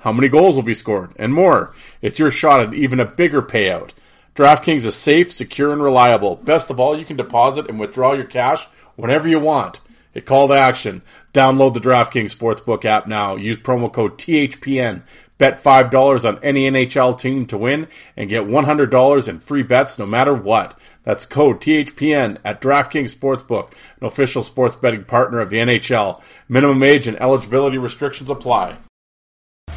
how many goals will be scored, and more. It's your shot at even a bigger payout. DraftKings is safe, secure, and reliable. Best of all, you can deposit and withdraw your cash whenever you want. Hit call to action. Download the DraftKings Sportsbook app now. Use promo code THPN. Bet $5 on any NHL team to win and get $100 in free bets no matter what. That's code THPN at DraftKings Sportsbook, an official sports betting partner of the NHL. Minimum age and eligibility restrictions apply.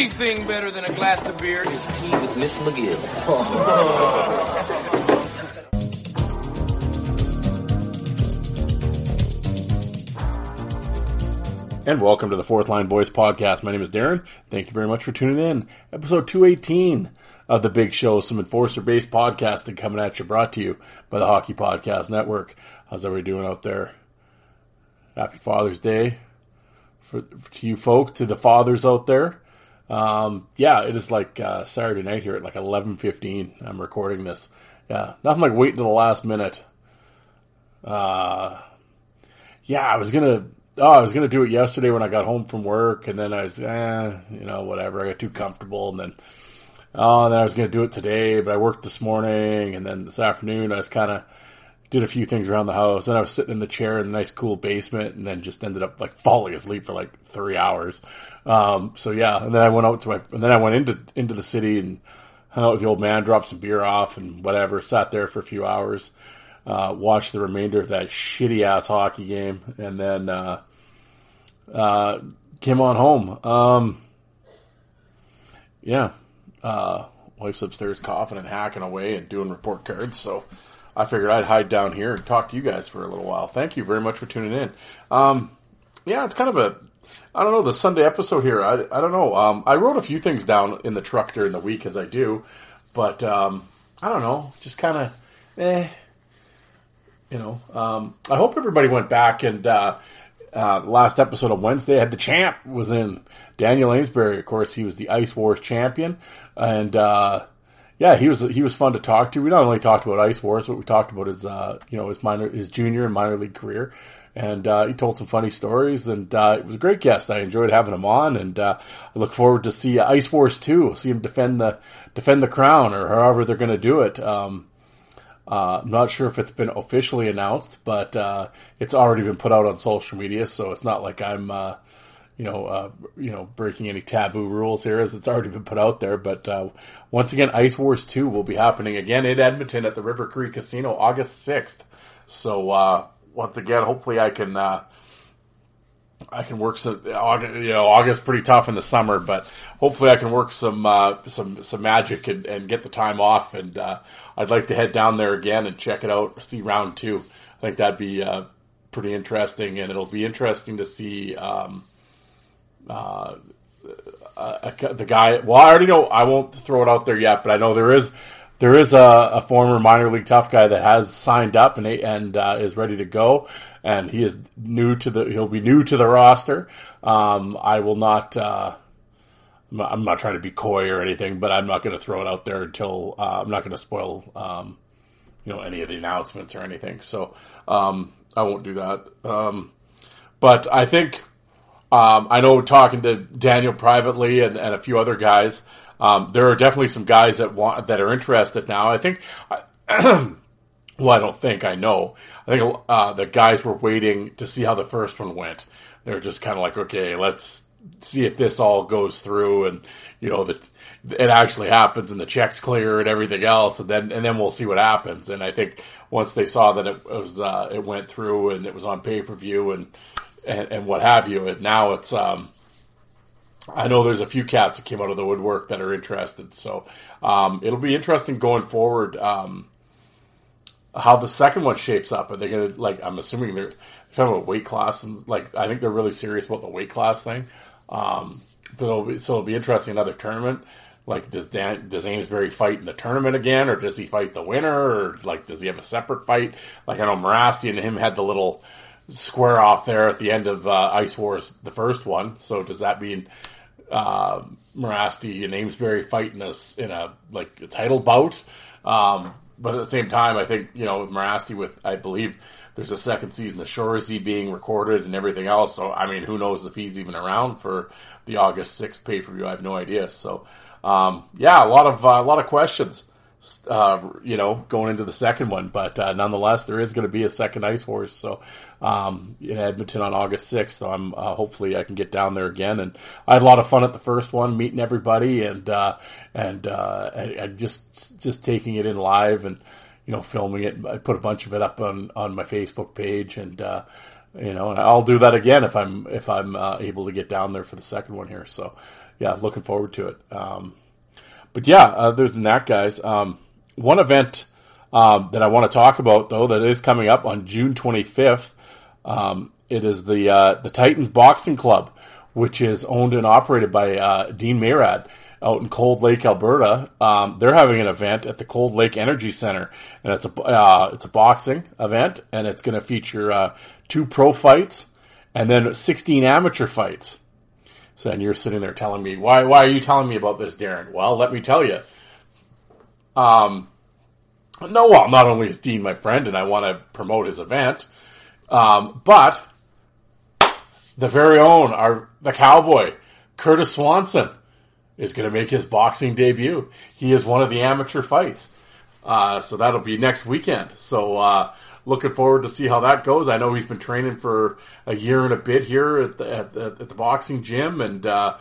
Only thing better than a glass of beer is tea with Miss McGill. And welcome to the Fourth Line Voice Podcast. My name is Darren. Thank you very much for tuning in. Episode 218 of The Big Show, some enforcer based podcasting coming at you, brought to you by the Hockey Podcast Network. How's everybody doing out there? Happy Father's Day for, to you folks, to the fathers out there. Um, yeah, it is like uh, Saturday night here at like 11.15. I'm recording this. Yeah, nothing like waiting to the last minute. Uh, yeah, I was gonna. Oh, I was gonna do it yesterday when I got home from work, and then I was, eh, you know, whatever. I got too comfortable, and then, oh, and then I was gonna do it today, but I worked this morning, and then this afternoon I was kind of did a few things around the house. Then I was sitting in the chair in the nice cool basement, and then just ended up like falling asleep for like three hours. Um, so yeah, and then I went out to my, and then I went into into the city and hung out with the old man, dropped some beer off, and whatever. Sat there for a few hours uh, watched the remainder of that shitty ass hockey game, and then uh, uh, came on home. Um, yeah, uh, wife's upstairs coughing and hacking away and doing report cards, so I figured I'd hide down here and talk to you guys for a little while. Thank you very much for tuning in. Um, yeah, it's kind of a I don't know the Sunday episode here. I, I don't know. Um, I wrote a few things down in the truck during the week as I do, but um, I don't know. Just kind of eh you know, um, I hope everybody went back and uh, uh, last episode of Wednesday I had the champ was in Daniel Amesbury. Of course, he was the Ice Wars champion, and uh, yeah, he was he was fun to talk to. We not only talked about Ice Wars, but we talked about his uh, you know his minor his junior and minor league career. And uh, he told some funny stories, and uh, it was a great guest. I enjoyed having him on, and I look forward to see Ice Wars two. See him defend the defend the crown, or however they're going to do it. Um, uh, I'm not sure if it's been officially announced, but uh, it's already been put out on social media, so it's not like I'm, uh, you know, uh, you know, breaking any taboo rules here, as it's already been put out there. But uh, once again, Ice Wars Two will be happening again in Edmonton at the River Creek Casino, August sixth. So uh, once again, hopefully, I can. I can work some, you know, August pretty tough in the summer, but hopefully I can work some, uh, some, some magic and, and, get the time off. And, uh, I'd like to head down there again and check it out, see round two. I think that'd be, uh, pretty interesting and it'll be interesting to see, um, uh, the guy, well, I already know, I won't throw it out there yet, but I know there is, there is a, a former minor league tough guy that has signed up and, and, uh, is ready to go and he is new to the he'll be new to the roster. Um, I will not. Uh, I'm not trying to be coy or anything, but I'm not going to throw it out there until uh, I'm not going to spoil um, you know any of the announcements or anything. So um, I won't do that. Um, but I think um, I know talking to Daniel privately and, and a few other guys. Um, there are definitely some guys that want that are interested now. I think. well, I don't think I know. I think uh, the guys were waiting to see how the first one went. They're just kind of like, okay, let's see if this all goes through and you know that it actually happens and the checks clear and everything else, and then and then we'll see what happens. And I think once they saw that it was uh, it went through and it was on pay per view and, and and what have you, and now it's um, I know there's a few cats that came out of the woodwork that are interested, so um, it'll be interesting going forward. Um, how the second one shapes up. Are they going to like? I'm assuming they're talking about weight class and like I think they're really serious about the weight class thing. Um, but it'll be, so it'll be interesting another tournament. Like does Dan does Amesbury fight in the tournament again, or does he fight the winner, or like does he have a separate fight? Like I know Mirasty and him had the little square off there at the end of uh, Ice Wars, the first one. So does that mean uh, Mirasty and Amesbury fighting us in a like a title bout? Um, but at the same time, I think you know Mirasty, with I believe there's a second season of Shoresy being recorded and everything else. So I mean, who knows if he's even around for the August sixth pay per view? I have no idea. So um, yeah, a lot of uh, a lot of questions. Uh, you know, going into the second one, but uh, nonetheless, there is going to be a second Ice Wars. So um, in Edmonton on August sixth. So I'm uh, hopefully I can get down there again. And I had a lot of fun at the first one, meeting everybody and uh, and, uh, and, and just just taking it in live and you know filming it. I put a bunch of it up on on my Facebook page and. Uh, you know, and I'll do that again if I'm if I'm uh, able to get down there for the second one here. So, yeah, looking forward to it. Um, but yeah, other than that, guys, um, one event um, that I want to talk about though that is coming up on June 25th. Um, it is the uh, the Titans Boxing Club, which is owned and operated by uh, Dean Mayrad out in Cold Lake, Alberta. Um, they're having an event at the Cold Lake Energy Center, and it's a uh, it's a boxing event, and it's going to feature uh, two pro fights and then 16 amateur fights. So, and you're sitting there telling me, why, why are you telling me about this, Darren? Well, let me tell you. Um, no, well, not only is Dean my friend and I want to promote his event, um, but the very own, our, the cowboy, Curtis Swanson, is going to make his boxing debut. He is one of the amateur fights. Uh, so that'll be next weekend. So, uh, looking forward to see how that goes. I know he's been training for a year and a bit here at the, at the, at the boxing gym, and uh,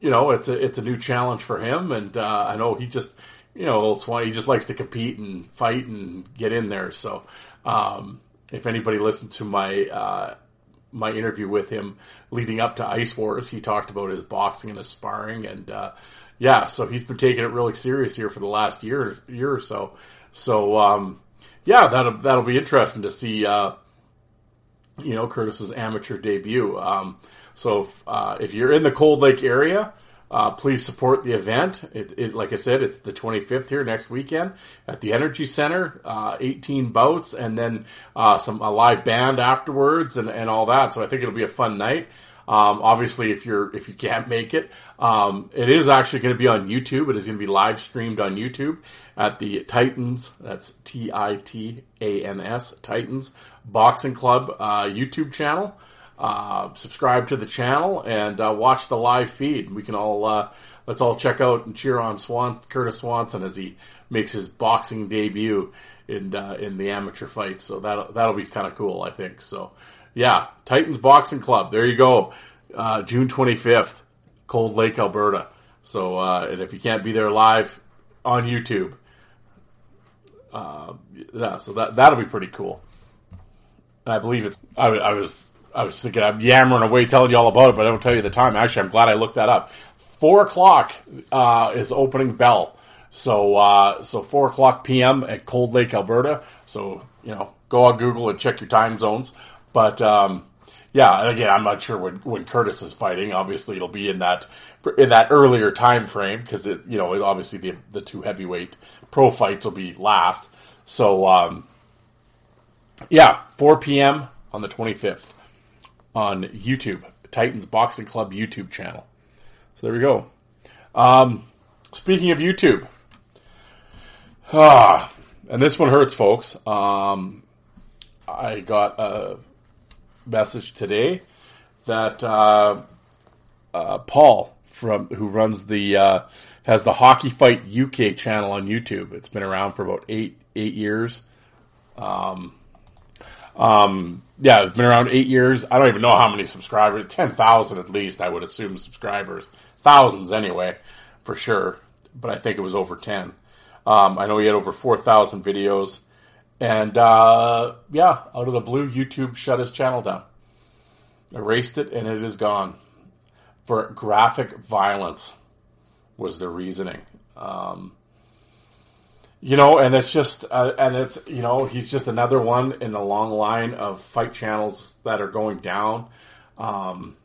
you know it's a it's a new challenge for him. And uh, I know he just you know Swan he just likes to compete and fight and get in there. So um, if anybody listened to my uh, my interview with him leading up to Ice Wars, he talked about his boxing and his sparring, and uh, yeah, so he's been taking it really serious here for the last year year or so. So um, yeah, that'll that'll be interesting to see. Uh, you know, Curtis's amateur debut. Um, so if, uh, if you're in the Cold Lake area, uh, please support the event. It, it, like I said, it's the 25th here next weekend at the Energy Center. Uh, 18 boats and then uh, some a live band afterwards and, and all that. So I think it'll be a fun night. Um, obviously, if you're if you can't make it, um, it is actually going to be on YouTube. It is going to be live streamed on YouTube at the Titans. That's T I T A N S Titans Boxing Club uh, YouTube channel. Uh, subscribe to the channel and uh, watch the live feed. We can all uh, let's all check out and cheer on Swan Curtis Swanson as he makes his boxing debut in uh, in the amateur fight. So that that'll be kind of cool, I think. So yeah, Titans Boxing Club. There you go. Uh, June 25th, Cold Lake, Alberta. So, uh, and if you can't be there live on YouTube, uh, yeah, so that that'll be pretty cool. And I believe it's. I, I, was I was thinking I'm yammering away telling you all about it, but I don't tell you the time. Actually, I'm glad I looked that up. Four o'clock uh, is opening bell. So uh, so four o'clock p.m. at Cold Lake, Alberta. So you know, go on Google and check your time zones. But um, yeah, again, I'm not sure when, when Curtis is fighting. Obviously, it'll be in that in that earlier time frame because it, you know, obviously the the two heavyweight pro fights will be last. So um, yeah, 4 p.m. on the 25th on YouTube, Titans Boxing Club YouTube channel. So there we go. Um, speaking of YouTube, ah, and this one hurts, folks. Um, I got a message today that uh, uh, Paul from who runs the uh, has the Hockey Fight UK channel on YouTube. It's been around for about eight eight years. Um, Um, yeah, it's been around eight years. I don't even know how many subscribers. Ten thousand at least, I would assume subscribers. Thousands anyway, for sure. But I think it was over ten. Um, I know he had over four thousand videos, and uh, yeah, out of the blue, YouTube shut his channel down, erased it, and it is gone for graphic violence. Was the reasoning. Um, you know, and it's just, uh, and it's, you know, he's just another one in the long line of fight channels that are going down. Um,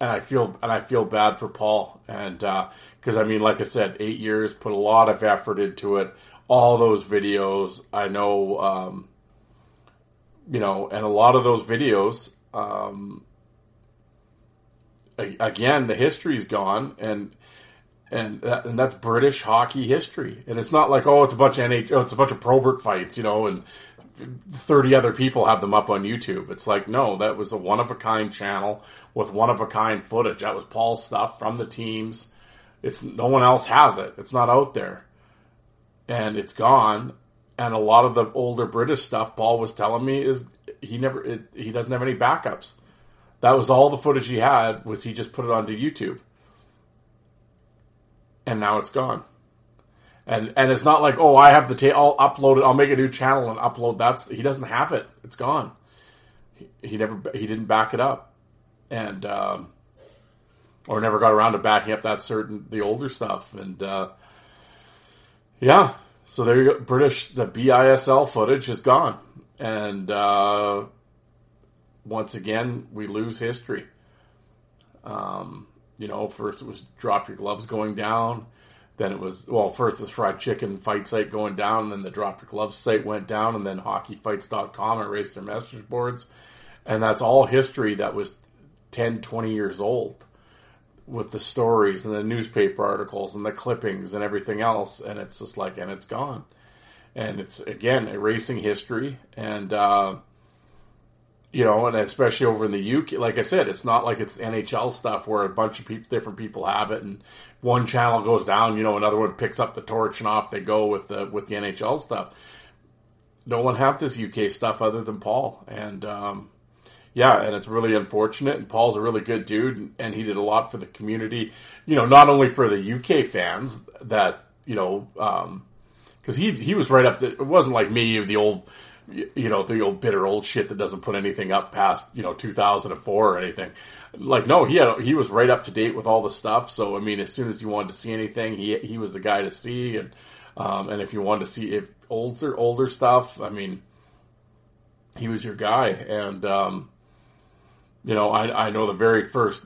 and I feel, and I feel bad for Paul. And, uh, cause I mean, like I said, eight years, put a lot of effort into it. All those videos, I know, um, you know, and a lot of those videos, um, again, the history's gone and, and that, and that's British hockey history. And it's not like oh, it's a bunch of NHL, oh, it's a bunch of Probert fights, you know, and thirty other people have them up on YouTube. It's like no, that was a one of a kind channel with one of a kind footage. That was Paul's stuff from the teams. It's no one else has it. It's not out there, and it's gone. And a lot of the older British stuff, Paul was telling me, is he never it, he doesn't have any backups. That was all the footage he had. Was he just put it onto YouTube? and now it's gone. And and it's not like oh I have the tape I'll upload it I'll make a new channel and upload that's he doesn't have it it's gone. He, he never he didn't back it up, and um, or never got around to backing up that certain the older stuff and uh, yeah so there you go British the BISL footage is gone and uh, once again we lose history. Um, you know, first it was drop your gloves going down. Then it was well, first was fried chicken fight site going down, then the drop your gloves site went down, and then hockeyfights.com erased their message boards. And that's all history that was 10, 20 years old with the stories and the newspaper articles and the clippings and everything else. And it's just like, and it's gone. And it's again erasing history. And, uh, you know, and especially over in the UK, like I said, it's not like it's NHL stuff where a bunch of people, different people have it, and one channel goes down, you know, another one picks up the torch, and off they go with the with the NHL stuff. No one have this UK stuff other than Paul, and um, yeah, and it's really unfortunate. And Paul's a really good dude, and he did a lot for the community. You know, not only for the UK fans that you know, because um, he he was right up to. It wasn't like me, the old you know, the old bitter old shit that doesn't put anything up past, you know, 2004 or anything. Like, no, he had, he was right up to date with all the stuff. So, I mean, as soon as you wanted to see anything, he, he was the guy to see. And, um, and if you wanted to see if older, older stuff, I mean, he was your guy. And, um, you know, I, I know the very first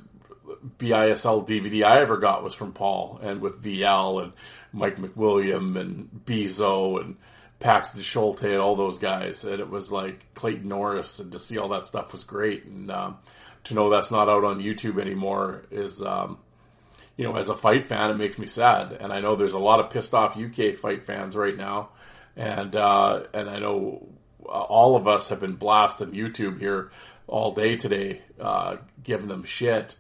BISL DVD I ever got was from Paul and with VL and Mike McWilliam and Bezo and, Paxton Schulte and all those guys, and it was like Clayton Norris, and to see all that stuff was great. And um, to know that's not out on YouTube anymore is, um, you know, as a fight fan, it makes me sad. And I know there's a lot of pissed off UK fight fans right now, and uh, and I know all of us have been blasting YouTube here all day today, uh, giving them shit.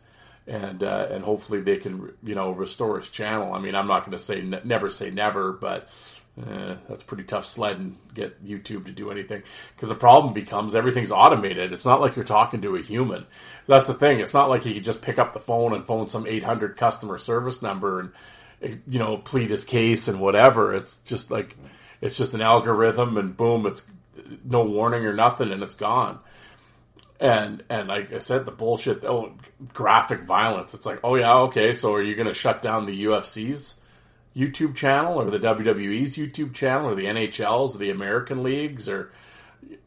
And uh, and hopefully they can you know restore his channel. I mean, I'm not going to say ne- never say never, but Eh, that's pretty tough sled and get YouTube to do anything because the problem becomes everything's automated. It's not like you're talking to a human. That's the thing. It's not like he could just pick up the phone and phone some 800 customer service number and eh, you know plead his case and whatever. It's just like it's just an algorithm and boom, it's no warning or nothing and it's gone. And and like I said, the bullshit. Oh, graphic violence. It's like, oh yeah, okay. So are you going to shut down the UFC's? YouTube channel or the WWE's YouTube channel or the NHL's or the American leagues or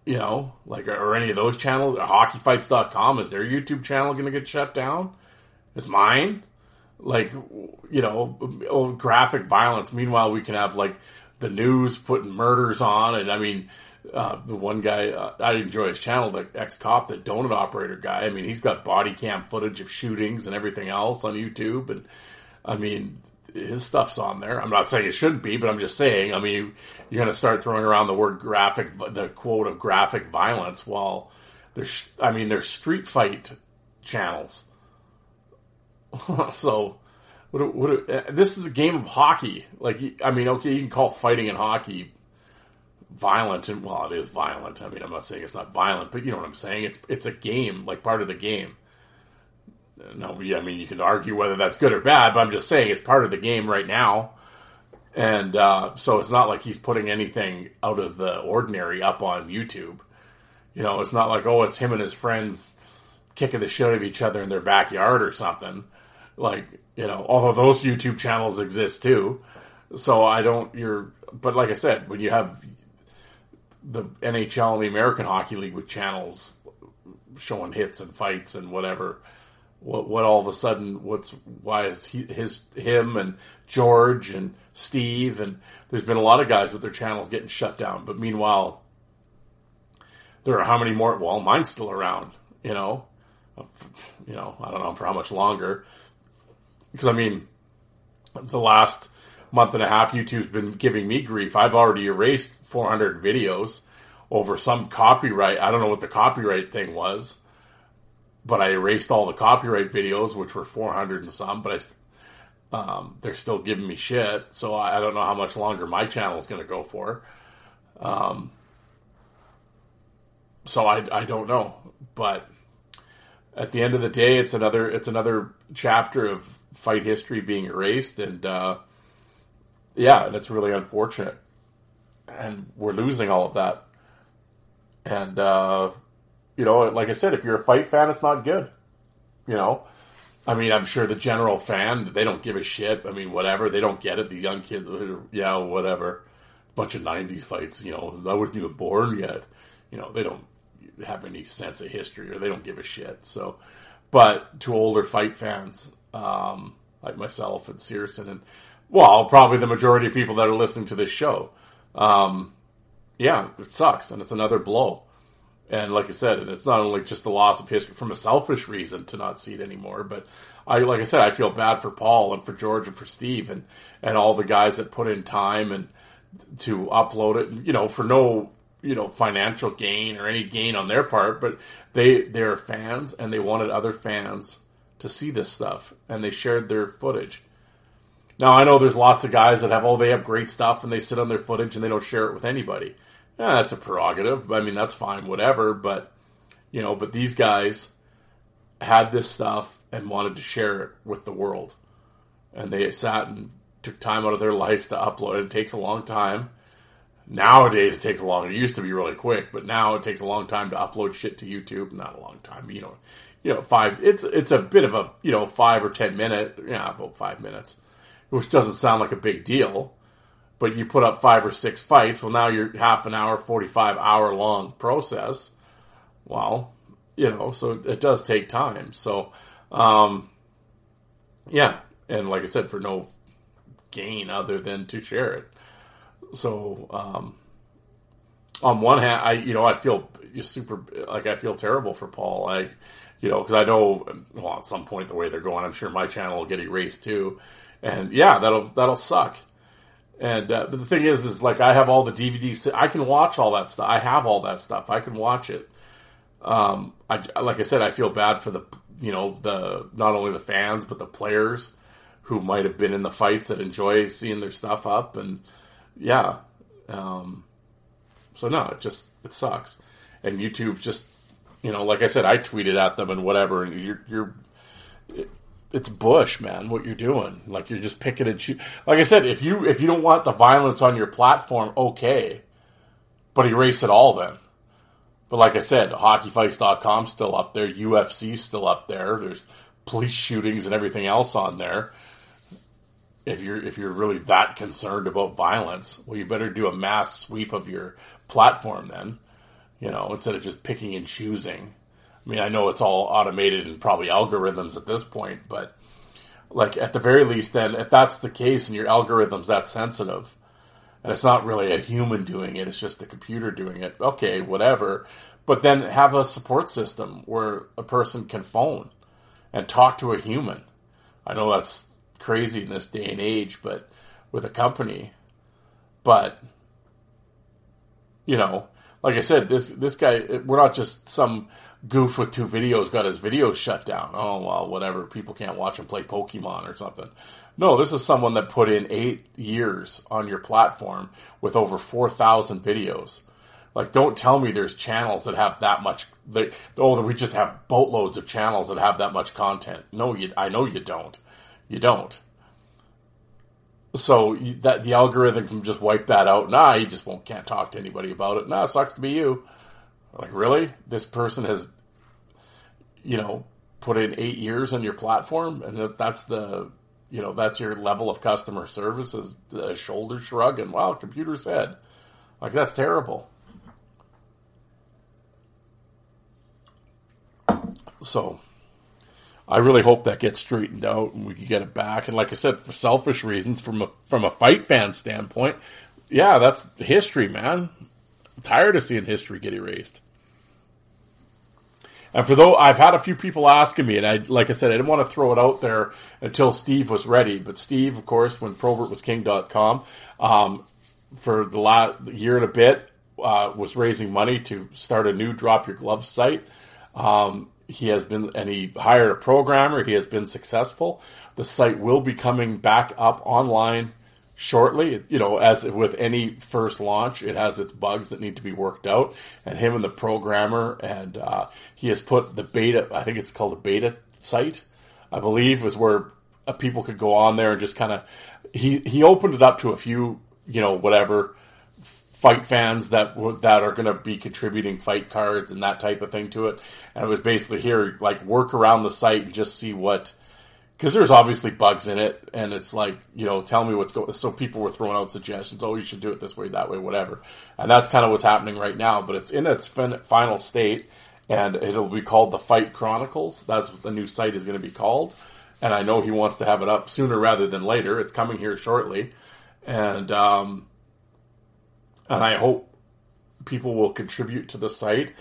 you know, like or any of those channels, hockeyfights.com is their YouTube channel going to get shut down? Is mine? Like, you know, oh, graphic violence. Meanwhile, we can have like the news putting murders on, and I mean, uh, the one guy uh, I enjoy his channel, the ex cop, the donut operator guy. I mean, he's got body cam footage of shootings and everything else on YouTube, and I mean, his stuff's on there. I'm not saying it shouldn't be, but I'm just saying. I mean, you're going to start throwing around the word graphic, the quote of graphic violence. While there's, I mean, there's street fight channels. so, what, what, this is a game of hockey. Like, I mean, okay, you can call fighting in hockey violent and well, it is violent. I mean, I'm not saying it's not violent, but you know what I'm saying. It's it's a game, like part of the game. No, I mean, you can argue whether that's good or bad, but I'm just saying it's part of the game right now. And uh, so it's not like he's putting anything out of the ordinary up on YouTube. You know, it's not like, oh, it's him and his friends kicking the shit out of each other in their backyard or something. Like, you know, although those YouTube channels exist too. So I don't, you're, but like I said, when you have the NHL and the American Hockey League with channels showing hits and fights and whatever, what what all of a sudden what's why is he his him and George and Steve and there's been a lot of guys with their channels getting shut down, but meanwhile there are how many more? Well, mine's still around, you know, you know I don't know for how much longer because I mean the last month and a half YouTube's been giving me grief. I've already erased 400 videos over some copyright. I don't know what the copyright thing was but I erased all the copyright videos, which were 400 and some, but I, um, they're still giving me shit. So I, I don't know how much longer my channel is going to go for. Um, so I, I don't know, but at the end of the day, it's another, it's another chapter of fight history being erased. And, uh, yeah, and it's really unfortunate. And we're losing all of that. And, uh, you know, like I said, if you're a fight fan, it's not good. You know, I mean, I'm sure the general fan, they don't give a shit. I mean, whatever, they don't get it. The young kids, yeah, whatever. Bunch of 90s fights, you know, I wasn't even born yet. You know, they don't have any sense of history or they don't give a shit. So, but to older fight fans, um, like myself and Searson and, well, probably the majority of people that are listening to this show, um, yeah, it sucks and it's another blow. And like I said, and it's not only just the loss of history from a selfish reason to not see it anymore, but I, like I said, I feel bad for Paul and for George and for Steve and, and all the guys that put in time and to upload it, you know, for no, you know, financial gain or any gain on their part, but they, they're fans and they wanted other fans to see this stuff and they shared their footage. Now I know there's lots of guys that have, oh, they have great stuff and they sit on their footage and they don't share it with anybody yeah, that's a prerogative. I mean, that's fine, whatever. But you know, but these guys had this stuff and wanted to share it with the world, and they sat and took time out of their life to upload. It, it takes a long time. Nowadays, it takes a long. It used to be really quick, but now it takes a long time to upload shit to YouTube. Not a long time, you know. You know, five. It's it's a bit of a you know five or ten minute. Yeah, about five minutes, which doesn't sound like a big deal but you put up five or six fights. Well, now you're half an hour, 45 hour long process. Well, you know, so it does take time. So, um, yeah. And like I said, for no gain other than to share it. So, um, on one hand, I, you know, I feel super, like I feel terrible for Paul. I, you know, cause I know, well, at some point the way they're going, I'm sure my channel will get erased too. And yeah, that'll, that'll suck. And uh, but the thing is, is like I have all the DVDs. I can watch all that stuff. I have all that stuff. I can watch it. Um, I like I said, I feel bad for the you know the not only the fans but the players who might have been in the fights that enjoy seeing their stuff up and yeah. Um, so no, it just it sucks. And YouTube just you know, like I said, I tweeted at them and whatever, and you're you're it's Bush, man. What you're doing, like you're just picking and choosing. Like I said, if you if you don't want the violence on your platform, okay, but erase it all then. But like I said, hockeyfights.com still up there, UFC still up there. There's police shootings and everything else on there. If you're if you're really that concerned about violence, well, you better do a mass sweep of your platform then. You know, instead of just picking and choosing. I mean, I know it's all automated and probably algorithms at this point, but like at the very least, then if that's the case and your algorithm's that sensitive, and it's not really a human doing it, it's just the computer doing it. Okay, whatever. But then have a support system where a person can phone and talk to a human. I know that's crazy in this day and age, but with a company, but you know, like I said, this this guy, we're not just some goof with two videos got his videos shut down. Oh well, whatever. People can't watch him play Pokemon or something. No, this is someone that put in eight years on your platform with over four thousand videos. Like, don't tell me there's channels that have that much. They, oh, we just have boatloads of channels that have that much content. No, you, I know you don't. You don't. So that the algorithm can just wipe that out. Nah, you just won't can't talk to anybody about it. Nah, sucks to be you. Like, really? This person has, you know, put in eight years on your platform, and that's the, you know, that's your level of customer service is a shoulder shrug, and wow, computer said, like that's terrible. So, I really hope that gets straightened out and we can get it back. And like I said, for selfish reasons, from a from a fight fan standpoint, yeah, that's history, man. I'm tired of seeing history get erased. And for though I've had a few people asking me, and I, like I said, I didn't want to throw it out there until Steve was ready. But Steve, of course, when ProbertWasKing.com, um, for the last year and a bit, uh, was raising money to start a new Drop Your Gloves site. Um, he has been, and he hired a programmer. He has been successful. The site will be coming back up online shortly. You know, as with any first launch, it has its bugs that need to be worked out. And him and the programmer, and uh, he has put the beta. I think it's called a beta site. I believe was where uh, people could go on there and just kind of. He he opened it up to a few, you know, whatever fight fans that that are going to be contributing fight cards and that type of thing to it. And it was basically here, like work around the site and just see what, because there's obviously bugs in it, and it's like you know, tell me what's going. So people were throwing out suggestions. Oh, you should do it this way, that way, whatever. And that's kind of what's happening right now. But it's in its fin- final state, and it'll be called the Fight Chronicles. That's what the new site is going to be called. And I know he wants to have it up sooner rather than later. It's coming here shortly, and um, and I hope people will contribute to the site.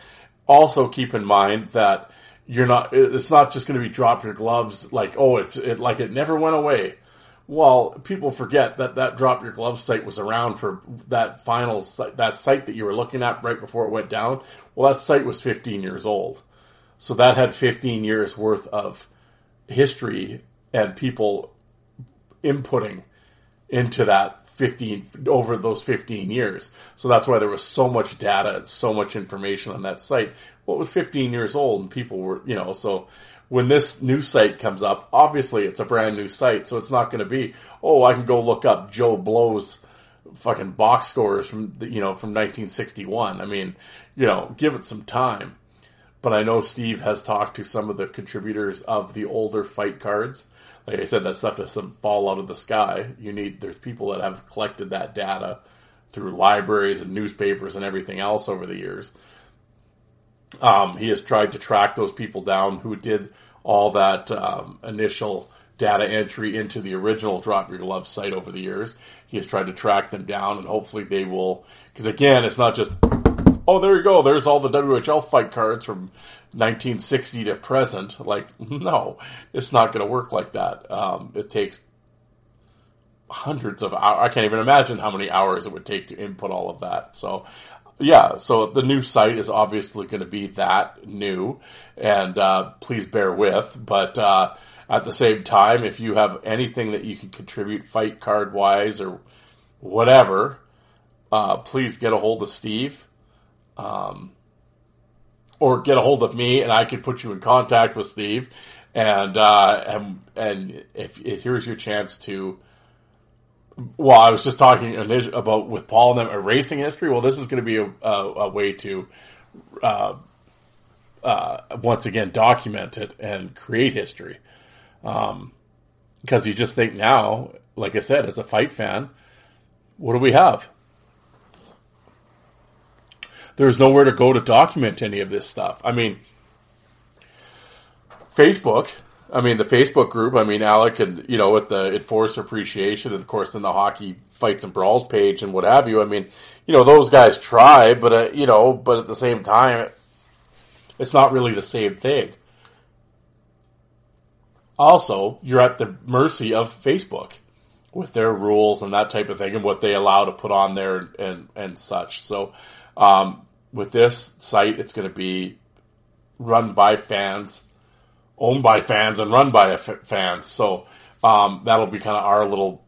Also, keep in mind that you're not. It's not just going to be drop your gloves like oh it's it like it never went away. Well, people forget that that drop your gloves site was around for that final site, that site that you were looking at right before it went down. Well, that site was 15 years old, so that had 15 years worth of history and people inputting into that 15 over those 15 years. So that's why there was so much data and so much information on that site. What was 15 years old and people were, you know, so when this new site comes up, obviously it's a brand new site, so it's not going to be, oh, I can go look up Joe Blow's fucking box scores from, you know, from 1961. I mean, you know, give it some time. But I know Steve has talked to some of the contributors of the older fight cards like I said, that stuff doesn't fall out of the sky. You need there's people that have collected that data through libraries and newspapers and everything else over the years. Um, he has tried to track those people down who did all that um, initial data entry into the original Drop Your Glove site over the years. He has tried to track them down, and hopefully they will. Because again, it's not just oh, there you go. There's all the WHL fight cards from 1960 to present. Like, no, it's not going to work like that. Um, it takes hundreds of hours. I can't even imagine how many hours it would take to input all of that. So, yeah, so the new site is obviously going to be that new, and uh, please bear with. But uh, at the same time, if you have anything that you can contribute fight card wise or whatever, uh, please get a hold of Steve um, or get a hold of me, and I can put you in contact with Steve. And uh, and and if, if here's your chance to, well, I was just talking about with Paul and them erasing history. Well, this is going to be a, a, a way to. Uh, uh, once again, document it and create history. Um, because you just think now, like I said, as a fight fan, what do we have? there's nowhere to go to document any of this stuff. I mean, Facebook. I mean, the Facebook group. I mean, Alec and you know, with the enforced appreciation, and of course, then the hockey fights and brawls page and what have you. I mean, you know, those guys try, but uh, you know, but at the same time, it's not really the same thing. Also, you're at the mercy of Facebook with their rules and that type of thing and what they allow to put on there and, and, and such. So, um, with this site, it's going to be run by fans, owned by fans, and run by fans. So um, that'll be kind of our little,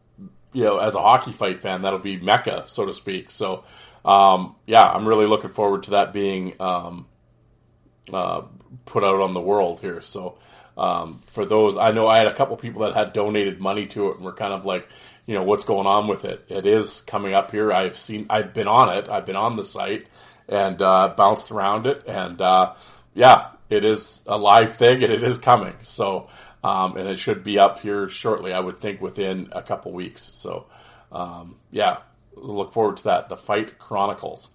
you know, as a hockey fight fan, that'll be mecca, so to speak. So um, yeah, I'm really looking forward to that being um, uh, put out on the world here. So um, for those, I know I had a couple people that had donated money to it and were kind of like, you know, what's going on with it? It is coming up here. I've seen, I've been on it. I've been on the site and uh, bounced around it, and uh, yeah, it is a live thing and it is coming. So, um, and it should be up here shortly. I would think within a couple weeks. So, um, yeah, look forward to that. The Fight Chronicles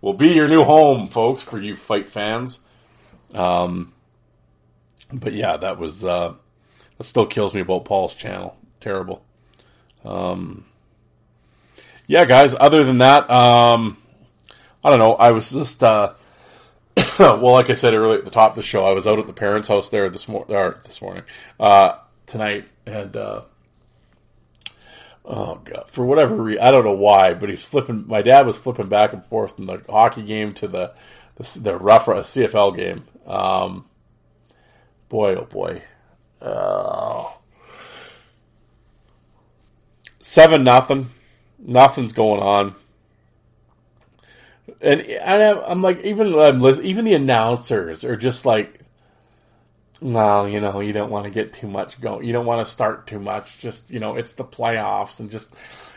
will be your new home, folks, for you fight fans. Um, but yeah, that was uh, that still kills me about Paul's channel. Terrible. Um, yeah, guys. Other than that, um, I don't know. I was just uh, well, like I said earlier at the top of the show, I was out at the parents' house there this this morning, uh, tonight, and uh, oh god, for whatever reason, I don't know why, but he's flipping. My dad was flipping back and forth from the hockey game to the the, the rough CFL game. Um, boy, oh boy, uh, seven nothing, nothing's going on and I'm like, even um, even the announcers are just like, well, you know, you don't want to get too much going. You don't want to start too much. Just you know, it's the playoffs, and just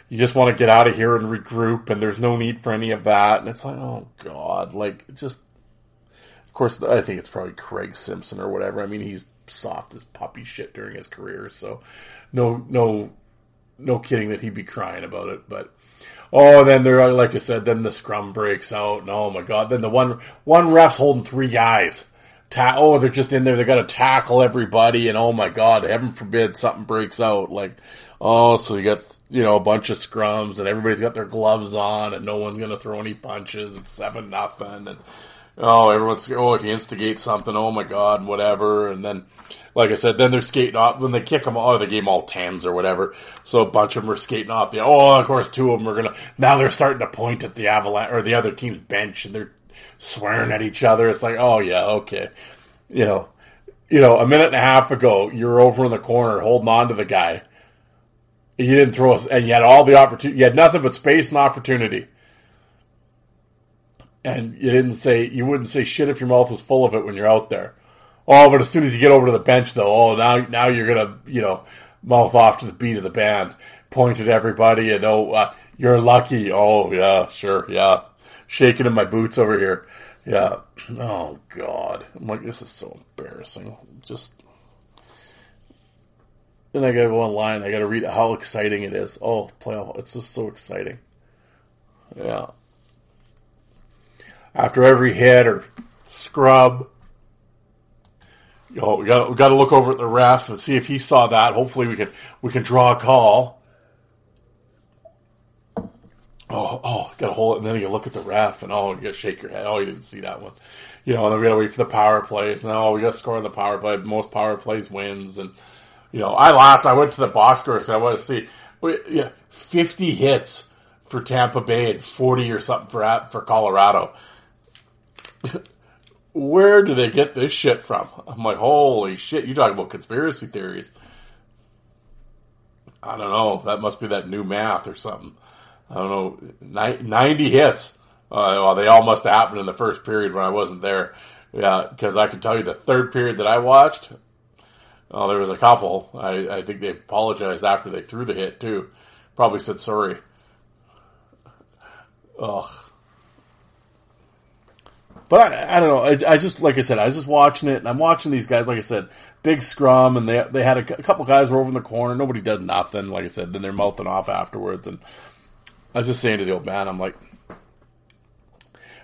you just want to get out of here and regroup. And there's no need for any of that. And it's like, oh god, like just. Of course, I think it's probably Craig Simpson or whatever. I mean, he's soft as puppy shit during his career, so no, no, no kidding that he'd be crying about it. But Oh, then they're like I said, then the scrum breaks out, and oh my god, then the one one ref's holding three guys. Ta- oh, they're just in there. They got to tackle everybody, and oh my god, heaven forbid something breaks out. Like, oh, so you got you know a bunch of scrums, and everybody's got their gloves on, and no one's gonna throw any punches. It's seven nothing, and oh, everyone's oh, if you instigate something, oh my god, whatever, and then like I said, then they're skating off when they kick them. Oh, they gave them all tens or whatever. So a bunch of them are skating off. The, oh, of course, two of them are gonna. Now they're starting to point at the avalanche or the other team's bench, and they're swearing at each other. It's like, oh yeah, okay, you know, you know, a minute and a half ago, you're over in the corner holding on to the guy. You didn't throw us, and you had all the opportunity. You had nothing but space and opportunity. And you didn't say, you wouldn't say shit if your mouth was full of it when you're out there. Oh, but as soon as you get over to the bench, though, oh, now now you're gonna you know mouth off to the beat of the band, point at everybody, and oh, uh, you're lucky. Oh yeah, sure, yeah, shaking in my boots over here. Yeah. Oh God, I'm like this is so embarrassing. Just. Then I gotta go online. I gotta read how exciting it is. Oh, playoff! It's just so exciting. Yeah. After every hit or scrub, you know, we got we got to look over at the ref and see if he saw that. Hopefully, we can we can draw a call. Oh, oh, got to hold it, and then you look at the ref, and oh, you got to shake your head. Oh, you didn't see that one. You know, and then we got to wait for the power plays. No, we got to score in the power play. Most power plays wins, and you know, I laughed. I went to the box score, so I want to see. Yeah, fifty hits for Tampa Bay and forty or something for for Colorado. where do they get this shit from? I'm like, holy shit, you talking about conspiracy theories. I don't know. That must be that new math or something. I don't know. 90 hits. Uh, well, they all must have happened in the first period when I wasn't there. Yeah, because I can tell you the third period that I watched, oh, there was a couple. I, I think they apologized after they threw the hit, too. Probably said sorry. Ugh. But I, I don't know. I, I, just like I said, I was just watching it, and I'm watching these guys. Like I said, big scrum, and they they had a, a couple guys were over in the corner. Nobody does nothing. Like I said, then they're mouthing off afterwards. And I was just saying to the old man, I'm like,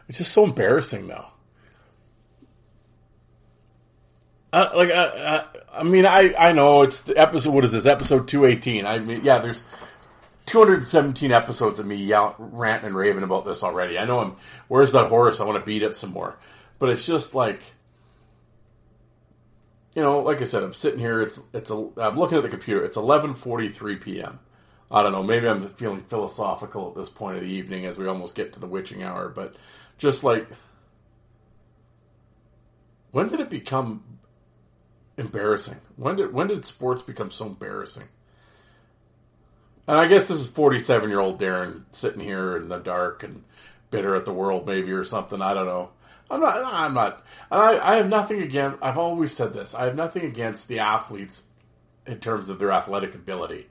it's just so embarrassing now. Uh, like I, I, I mean, I I know it's the episode. What is this episode two eighteen? I mean, yeah, there's 217 episodes of me yell, ranting and raving about this already. I know I'm. Where's that horse? I want to beat it some more. But it's just like, you know, like I said, I'm sitting here. It's it's a. I'm looking at the computer. It's 11:43 p.m. I don't know. Maybe I'm feeling philosophical at this point of the evening as we almost get to the witching hour. But just like, when did it become embarrassing? When did when did sports become so embarrassing? And I guess this is forty seven year old Darren sitting here in the dark and bitter at the world, maybe or something. I don't know. I'm not. I'm not. I, I have nothing against. I've always said this. I have nothing against the athletes in terms of their athletic ability.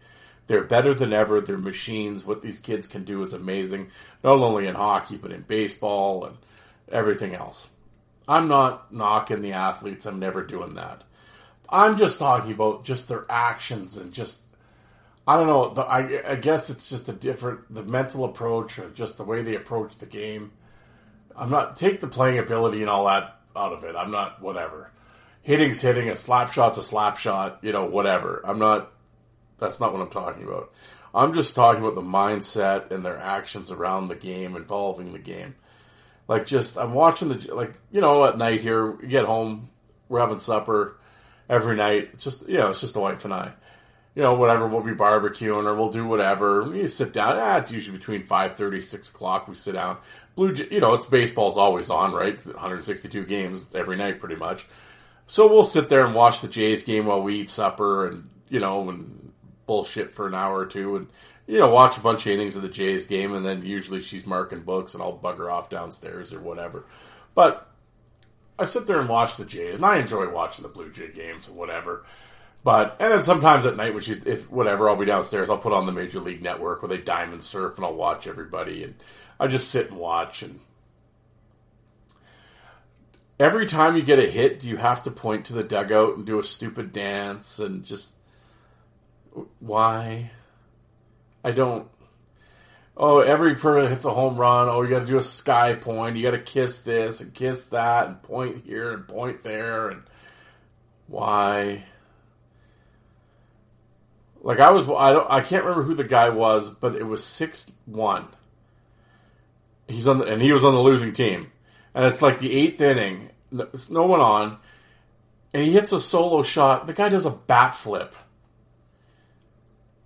They're better than ever. They're machines. What these kids can do is amazing, not only in hockey but in baseball and everything else. I'm not knocking the athletes. I'm never doing that. I'm just talking about just their actions and just I don't know. The, I, I guess it's just a different the mental approach or just the way they approach the game. I'm not take the playing ability and all that out of it. I'm not whatever. Hitting's hitting, a slap shot's a slap shot, you know, whatever. I'm not that's not what I'm talking about. I'm just talking about the mindset and their actions around the game, involving the game. Like just I'm watching the like, you know, at night here, we get home, we're having supper every night. It's just you know, it's just the wife and I you know, whatever, we'll be barbecuing or we'll do whatever. We sit down. Ah, it's usually between 5.30, 6 o'clock. We sit down. Blue, you know, it's baseball's always on, right? 162 games every night, pretty much. So we'll sit there and watch the Jays game while we eat supper and, you know, and bullshit for an hour or two and, you know, watch a bunch of innings of the Jays game and then usually she's marking books and I'll bug her off downstairs or whatever. But I sit there and watch the Jays and I enjoy watching the Blue Jay games or whatever. But and then sometimes at night, when she's if whatever, I'll be downstairs. I'll put on the Major League Network where they diamond surf, and I'll watch everybody, and I just sit and watch. And every time you get a hit, do you have to point to the dugout and do a stupid dance and just why? I don't. Oh, every person hits a home run. Oh, you got to do a sky point. You got to kiss this and kiss that and point here and point there and why? Like I was, I don't, I can't remember who the guy was, but it was six one. He's on, the, and he was on the losing team, and it's like the eighth inning. There's no one on, and he hits a solo shot. The guy does a bat flip.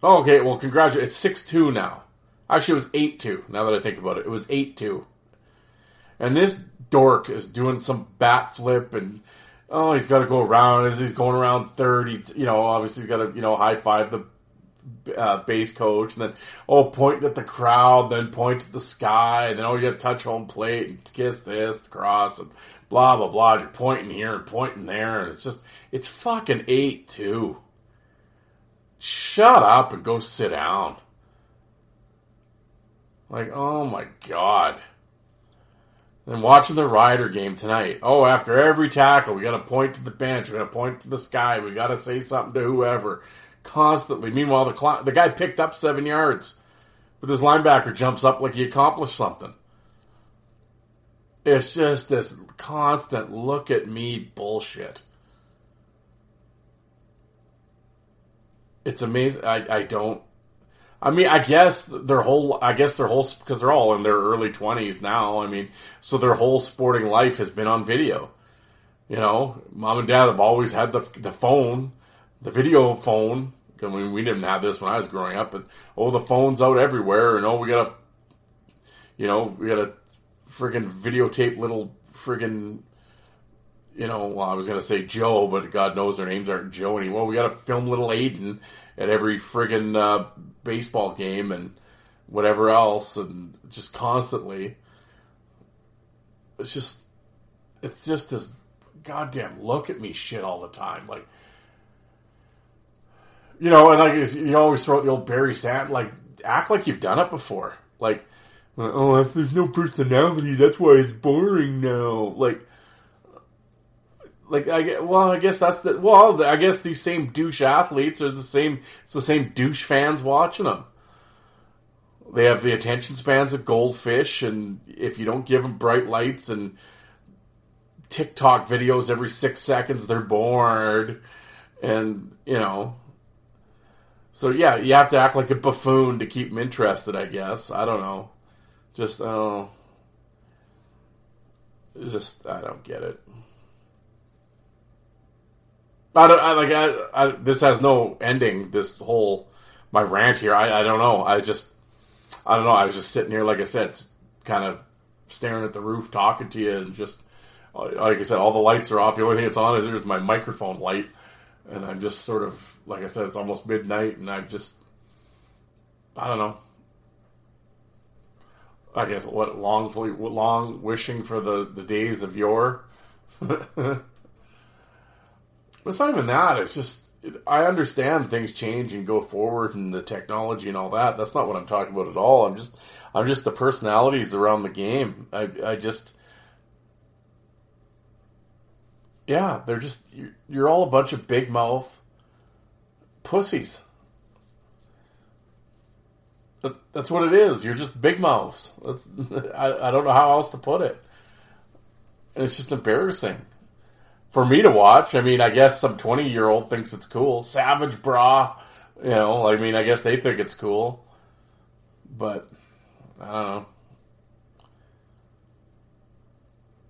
Oh, okay, well, congratulations. It's six two now. Actually, it was eight two. Now that I think about it, it was eight two. And this dork is doing some bat flip and oh, he's got to go around as he's going around third. He, you know, obviously he's got to, you know, high five the uh, base coach, and then oh, point at the crowd, then point at the sky, and then oh, you got to touch home plate and kiss this cross and blah blah blah. You're pointing here and pointing there, and it's just it's fucking eight two. Shut up and go sit down. Like, oh my god. Then watching the Rider game tonight. Oh, after every tackle, we got to point to the bench. We got to point to the sky. We got to say something to whoever. Constantly. Meanwhile, the cl- the guy picked up seven yards, but this linebacker jumps up like he accomplished something. It's just this constant look at me bullshit. It's amazing. I, I don't I mean, I guess their whole, I guess their whole, because they're all in their early 20s now. I mean, so their whole sporting life has been on video. You know, mom and dad have always had the, the phone, the video phone. I mean, we didn't have this when I was growing up, but oh, the phone's out everywhere, and oh, we got a, you know, we got a friggin' videotape little friggin', you know, well, I was gonna say Joe, but God knows their names aren't Joe anymore. We got to film little Aiden at every friggin' uh, baseball game and whatever else, and just constantly. It's just, it's just this goddamn look at me shit all the time. Like, you know, and like you always throw out the old Barry Sand, like act like you've done it before. Like, oh, if there's no personality, that's why it's boring now. Like, like I well, I guess that's the well, I guess these same douche athletes are the same. It's the same douche fans watching them. They have the attention spans of goldfish, and if you don't give them bright lights and TikTok videos every six seconds, they're bored. And you know, so yeah, you have to act like a buffoon to keep them interested. I guess I don't know. Just oh, uh, just I don't get it. I don't I, like I, I, this has no ending. This whole my rant here. I, I don't know. I just I don't know. I was just sitting here, like I said, kind of staring at the roof, talking to you, and just like I said, all the lights are off. The only thing that's on is there's my microphone light, and I'm just sort of like I said, it's almost midnight, and I just I don't know. I guess what longfully long wishing for the the days of yore. it's not even that. It's just I understand things change and go forward and the technology and all that. That's not what I'm talking about at all. I'm just I'm just the personalities around the game. I I just yeah, they're just you're, all a bunch of big mouth pussies. That, that's what it is. You're just big mouths. I, I don't know how else to put it. And it's just embarrassing for me to watch. I mean, I guess some 20 year old thinks it's cool. Savage bra, you know, I mean, I guess they think it's cool. But, I don't know.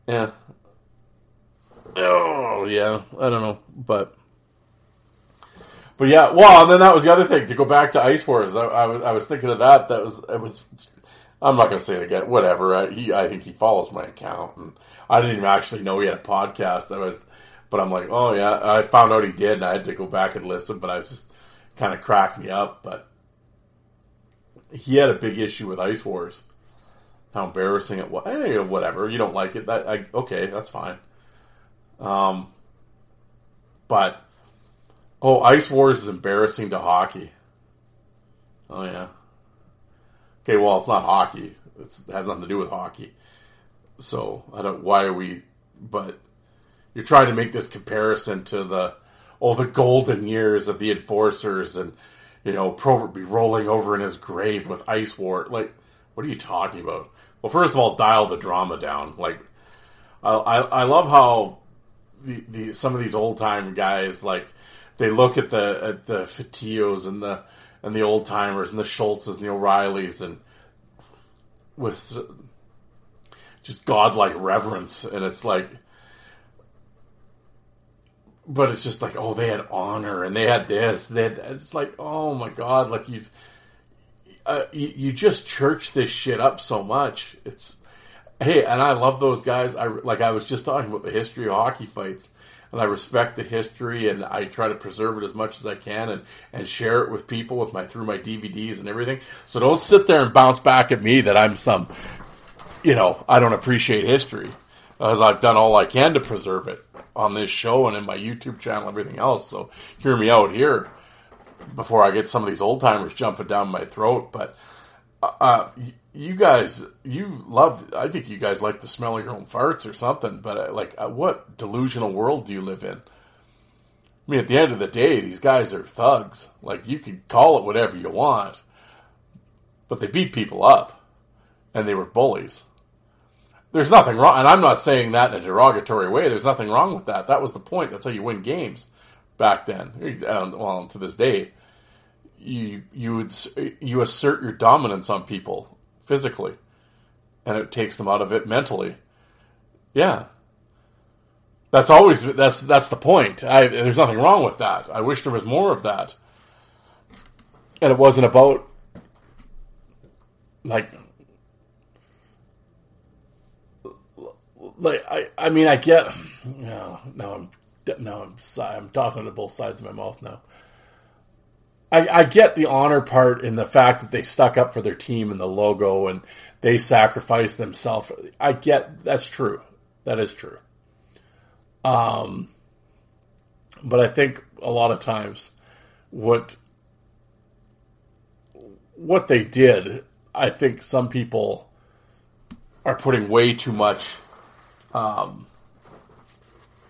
Yeah. Oh, yeah. I don't know. But, but yeah, well, and then that was the other thing to go back to Ice Wars. I, I was I was thinking of that. That was it was. I'm not going to say it again. Whatever. I, he I think he follows my account, and I didn't even actually know he had a podcast. I was, but I'm like, oh yeah. I found out he did, and I had to go back and listen. But I was just kind of cracked me up. But he had a big issue with Ice Wars. How embarrassing it was. Hey, whatever. You don't like it. That I okay. That's fine. Um, but Oh, Ice Wars is embarrassing to hockey. Oh yeah. Okay, well, it's not hockey. It's, it has nothing to do with hockey. So I don't. Why are we? But you're trying to make this comparison to the oh the golden years of the enforcers and you know Probert be rolling over in his grave with Ice War. Like, what are you talking about? Well, first of all, dial the drama down. Like, I I, I love how the, the some of these old time guys like they look at the at the Fotius and the and the old timers and the Schultzes and the O'Reillys and with just godlike reverence, and it's like, but it's just like, oh, they had honor and they had this. Had, it's like, oh my god, like you've uh, you, you just church this shit up so much. It's hey, and I love those guys. I like I was just talking about the history of hockey fights and I respect the history and I try to preserve it as much as I can and, and share it with people with my through my DVDs and everything. So don't sit there and bounce back at me that I'm some, you know, I don't appreciate history as I've done all I can to preserve it on this show and in my YouTube channel, everything else. So hear me out here before I get some of these old timers jumping down my throat. But uh, uh you guys, you love. I think you guys like the smell of your own farts or something. But uh, like, uh, what delusional world do you live in? I mean, at the end of the day, these guys are thugs. Like, you can call it whatever you want, but they beat people up, and they were bullies. There's nothing wrong, and I'm not saying that in a derogatory way. There's nothing wrong with that. That was the point. That's how you win games back then. Um, well, to this day, you you would you assert your dominance on people physically, and it takes them out of it mentally. Yeah, that's always that's that's the point. I, there's nothing wrong with that. I wish there was more of that, and it wasn't about like like I I mean I get no no I'm no I'm I'm talking to both sides of my mouth now. I, I get the honor part in the fact that they stuck up for their team and the logo and they sacrificed themselves. I get that's true. That is true. Um, but I think a lot of times what what they did, I think some people are putting way too much um,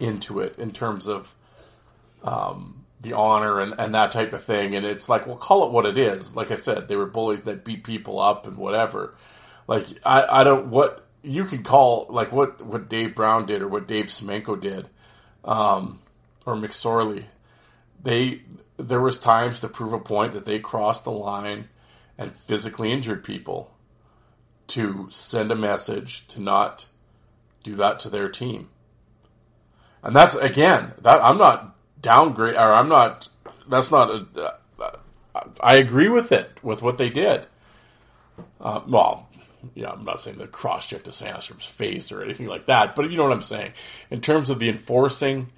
into it in terms of um, the honor and, and that type of thing. And it's like, well, call it what it is. Like I said, they were bullies that beat people up and whatever. Like, I, I don't, what you can call, like what, what Dave Brown did or what Dave Semenko did, um, or McSorley. They, there was times to prove a point that they crossed the line and physically injured people to send a message to not do that to their team. And that's again, that I'm not downgrade, or I'm not. That's not. A, I agree with it with what they did. Uh, well, yeah, I'm not saying the cross check to Sandstrom's face or anything like that, but you know what I'm saying. In terms of the enforcing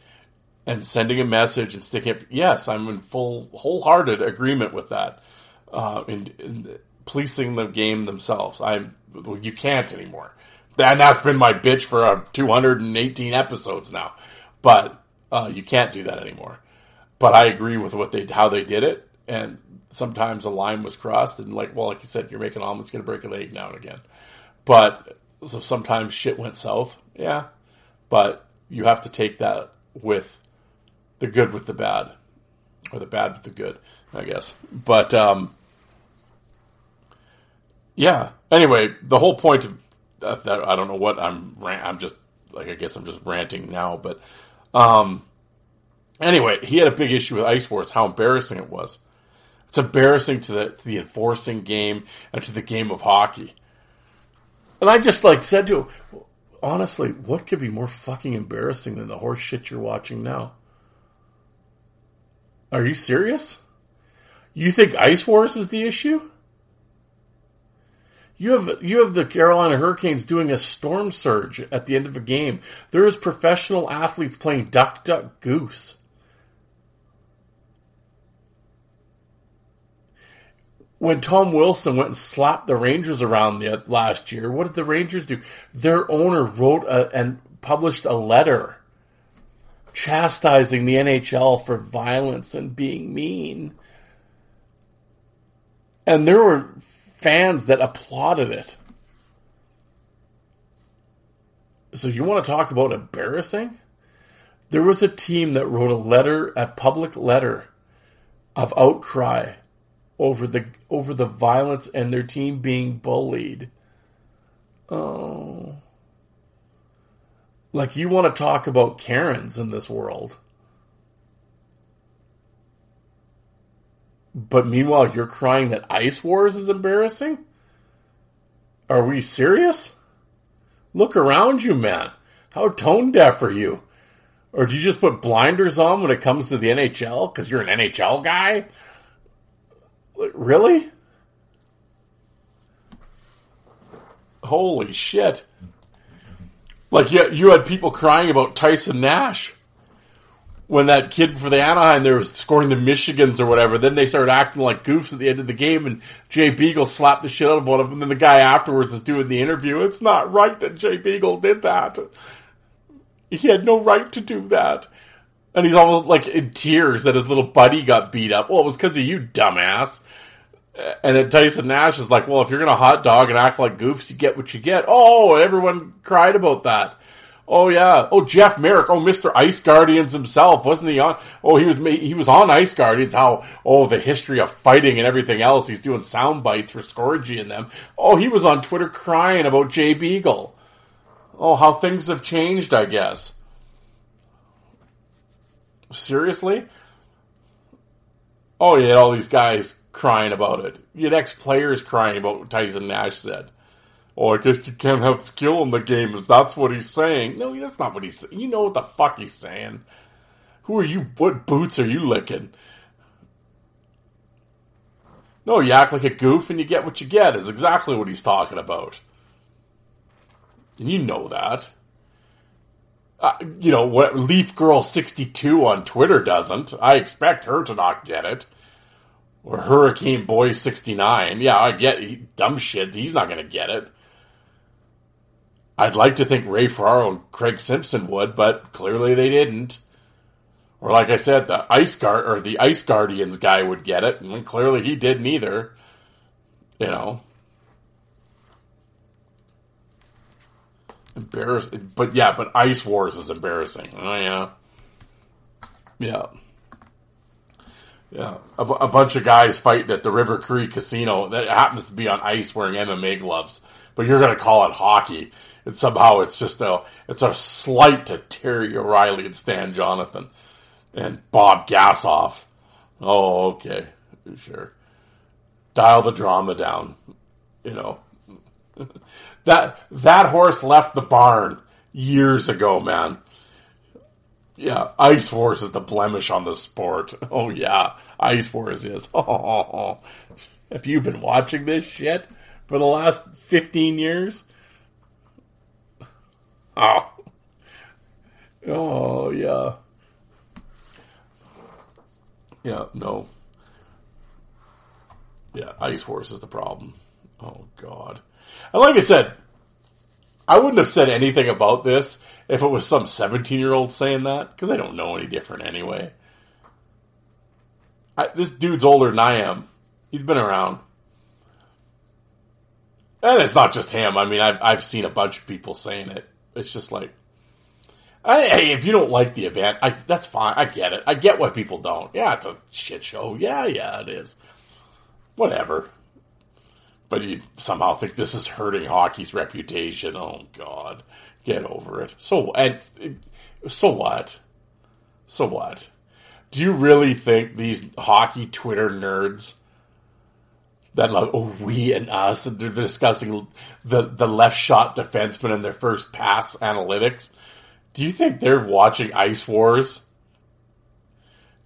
and sending a message and sticking yes, I'm in full, wholehearted agreement with that. Uh, in, in policing the game themselves. I'm, well, you can't anymore. And that's been my bitch for uh, 218 episodes now. But, uh, you can't do that anymore. But I agree with what they, how they did it. And sometimes a line was crossed and like, well, like you said, you're making going to break a leg now and again. But so sometimes shit went south. Yeah. But you have to take that with the good with the bad or the bad with the good, I guess. But, um, yeah. Anyway, the whole point of that, that I don't know what I'm, I'm just, like, I guess I'm just ranting now, but, um, anyway, he had a big issue with Ice Wars, how embarrassing it was. It's embarrassing to the, to the enforcing game and to the game of hockey. And I just like said to him, honestly, what could be more fucking embarrassing than the horse shit you're watching now? Are you serious? You think Ice Wars is the issue? You have you have the Carolina Hurricanes doing a storm surge at the end of a game. There is professional athletes playing duck duck goose. when Tom Wilson went and slapped the Rangers around the last year, what did the Rangers do? Their owner wrote a, and published a letter chastising the NHL for violence and being mean. And there were fans that applauded it. So you want to talk about embarrassing? There was a team that wrote a letter, a public letter of outcry over the over the violence and their team being bullied. Oh. Like you want to talk about Karens in this world. But meanwhile you're crying that Ice Wars is embarrassing? Are we serious? Look around you, man. How tone deaf are you? Or do you just put blinders on when it comes to the NHL because you're an NHL guy? Really? Holy shit. Like, yeah, you had people crying about Tyson Nash when that kid for the Anaheim there was scoring the Michigans or whatever. Then they started acting like goofs at the end of the game, and Jay Beagle slapped the shit out of one of them. And then the guy afterwards is doing the interview. It's not right that Jay Beagle did that. He had no right to do that. And he's almost like in tears that his little buddy got beat up. Well, it was because of you, dumbass. And then Tyson Nash is like, well, if you're going to hot dog and act like goofs, you get what you get. Oh, everyone cried about that. Oh yeah. Oh, Jeff Marek. Oh, Mr. Ice Guardians himself. Wasn't he on? Oh, he was, he was on Ice Guardians. How, oh, the history of fighting and everything else. He's doing sound bites for Scorgy and them. Oh, he was on Twitter crying about Jay Beagle. Oh, how things have changed, I guess. Seriously? Oh, yeah, all these guys crying about it. You had ex players crying about what Tyson Nash said. Oh, I guess you can't have skill in the game if that's what he's saying. No, that's not what he's saying. You know what the fuck he's saying. Who are you? What boots are you licking? No, you act like a goof and you get what you get is exactly what he's talking about. And you know that. Uh, you know what Leaf Girl 62 on Twitter doesn't. I expect her to not get it or Hurricane Boy 69. Yeah, I get dumb shit. He's not going to get it. I'd like to think Ray Ferraro and Craig Simpson would, but clearly they didn't. Or like I said, the Ice Guard or the Ice Guardians guy would get it, and clearly he didn't either. You know. Embarrassing, but yeah, but Ice Wars is embarrassing. Oh yeah, yeah. Yeah, a, a, bunch of guys fighting at the River Cree Casino that happens to be on ice wearing MMA gloves, but you're going to call it hockey, and somehow it's just a it's a slight to Terry O'Reilly and Stan Jonathan and Bob Gassoff. Oh, okay, sure. Dial the drama down, you know. that that horse left the barn years ago, man. Yeah, Ice Wars is the blemish on the sport. Oh yeah, Ice Wars is. Oh, have you been watching this shit? for the last 15 years? Oh. Oh, yeah. Yeah, no. Yeah, Ice Wars is the problem. Oh, God. And like I said, I wouldn't have said anything about this if it was some 17 year old saying that, because they don't know any different anyway. I, this dude's older than I am. He's been around. And it's not just him. I mean, I've, I've seen a bunch of people saying it. It's just like, hey, if you don't like the event, I, that's fine. I get it. I get why people don't. Yeah, it's a shit show. Yeah, yeah, it is. Whatever. But you somehow think this is hurting hockey's reputation. Oh God, get over it. So and so what? So what? Do you really think these hockey Twitter nerds that like, oh, we and us, and they're discussing the, the left shot defenseman and their first pass analytics. Do you think they're watching Ice Wars?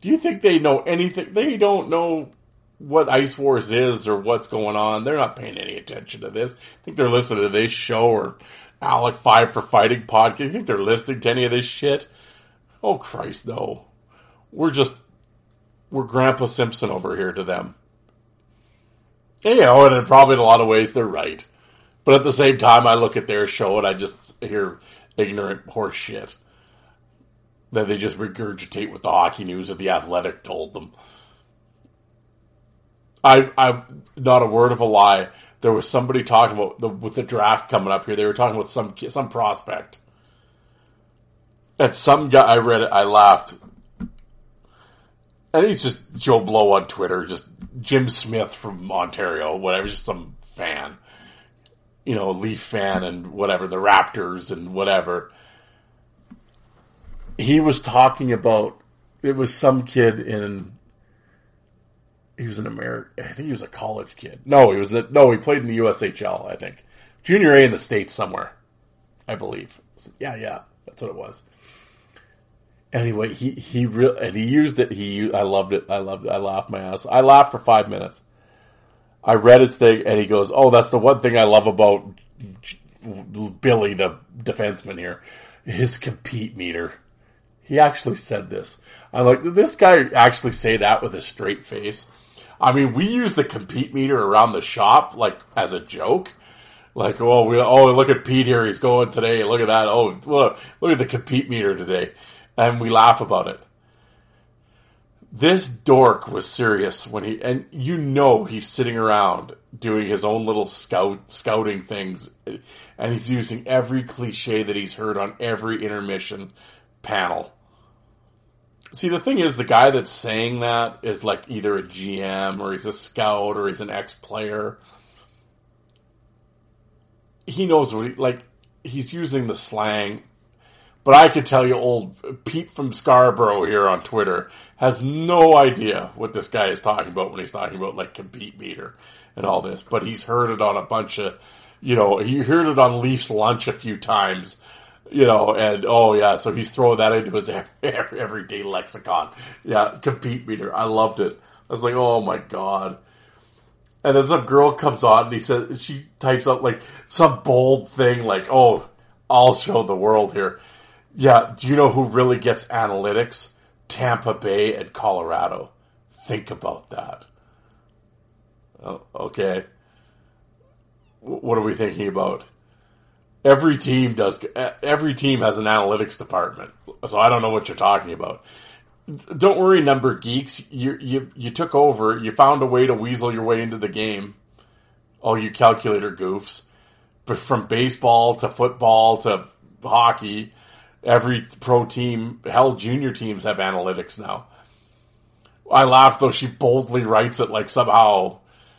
Do you think they know anything? They don't know what Ice Wars is or what's going on. They're not paying any attention to this. I think they're listening to this show or Alec Five for Fighting podcast. You think they're listening to any of this shit? Oh Christ, no. We're just we're Grandpa Simpson over here to them. You know, and probably in a lot of ways they're right. But at the same time, I look at their show and I just hear ignorant horse shit that they just regurgitate what the hockey news or the athletic told them. I, I, not a word of a lie. There was somebody talking about the, with the draft coming up here. They were talking about some some prospect, and some guy. I read it. I laughed, and he's just Joe Blow on Twitter. Just Jim Smith from Ontario, whatever. Just some fan, you know, Leaf fan and whatever the Raptors and whatever. He was talking about it was some kid in he was an American. I think he was a college kid. No, he was the, no. He played in the USHL. I think junior A in the states somewhere. I believe. Yeah, yeah, that's what it was. Anyway, he he re- and he used it. He I loved it. I loved it. I laughed my ass. I laughed for five minutes. I read his thing, and he goes, "Oh, that's the one thing I love about Billy, the defenseman here, his compete meter." He actually said this. I'm like, did this guy actually say that with a straight face? I mean, we use the compete meter around the shop like as a joke. Like, oh, we, oh, look at Pete here. He's going today. Look at that. Oh, look, look at the compete meter today. And we laugh about it. This dork was serious when he, and you know, he's sitting around doing his own little scout, scouting things. And he's using every cliche that he's heard on every intermission panel See, the thing is, the guy that's saying that is like either a GM or he's a scout or he's an ex player. He knows what he, like, he's using the slang. But I could tell you, old Pete from Scarborough here on Twitter has no idea what this guy is talking about when he's talking about like compete meter and all this. But he's heard it on a bunch of, you know, he heard it on Leafs lunch a few times you know, and oh yeah, so he's throwing that into his everyday lexicon. Yeah, compete meter. I loved it. I was like, oh my god. And then some girl comes on and he says she types up like some bold thing like, oh, I'll show the world here. Yeah, do you know who really gets analytics? Tampa Bay and Colorado. Think about that. Oh, okay. What are we thinking about? every team does. Every team has an analytics department, so I don't know what you're talking about. Don't worry, number geeks. You you you took over. You found a way to weasel your way into the game. Oh, you calculator goofs! But from baseball to football to hockey, every pro team, hell, junior teams have analytics now. I laugh though. She boldly writes it like somehow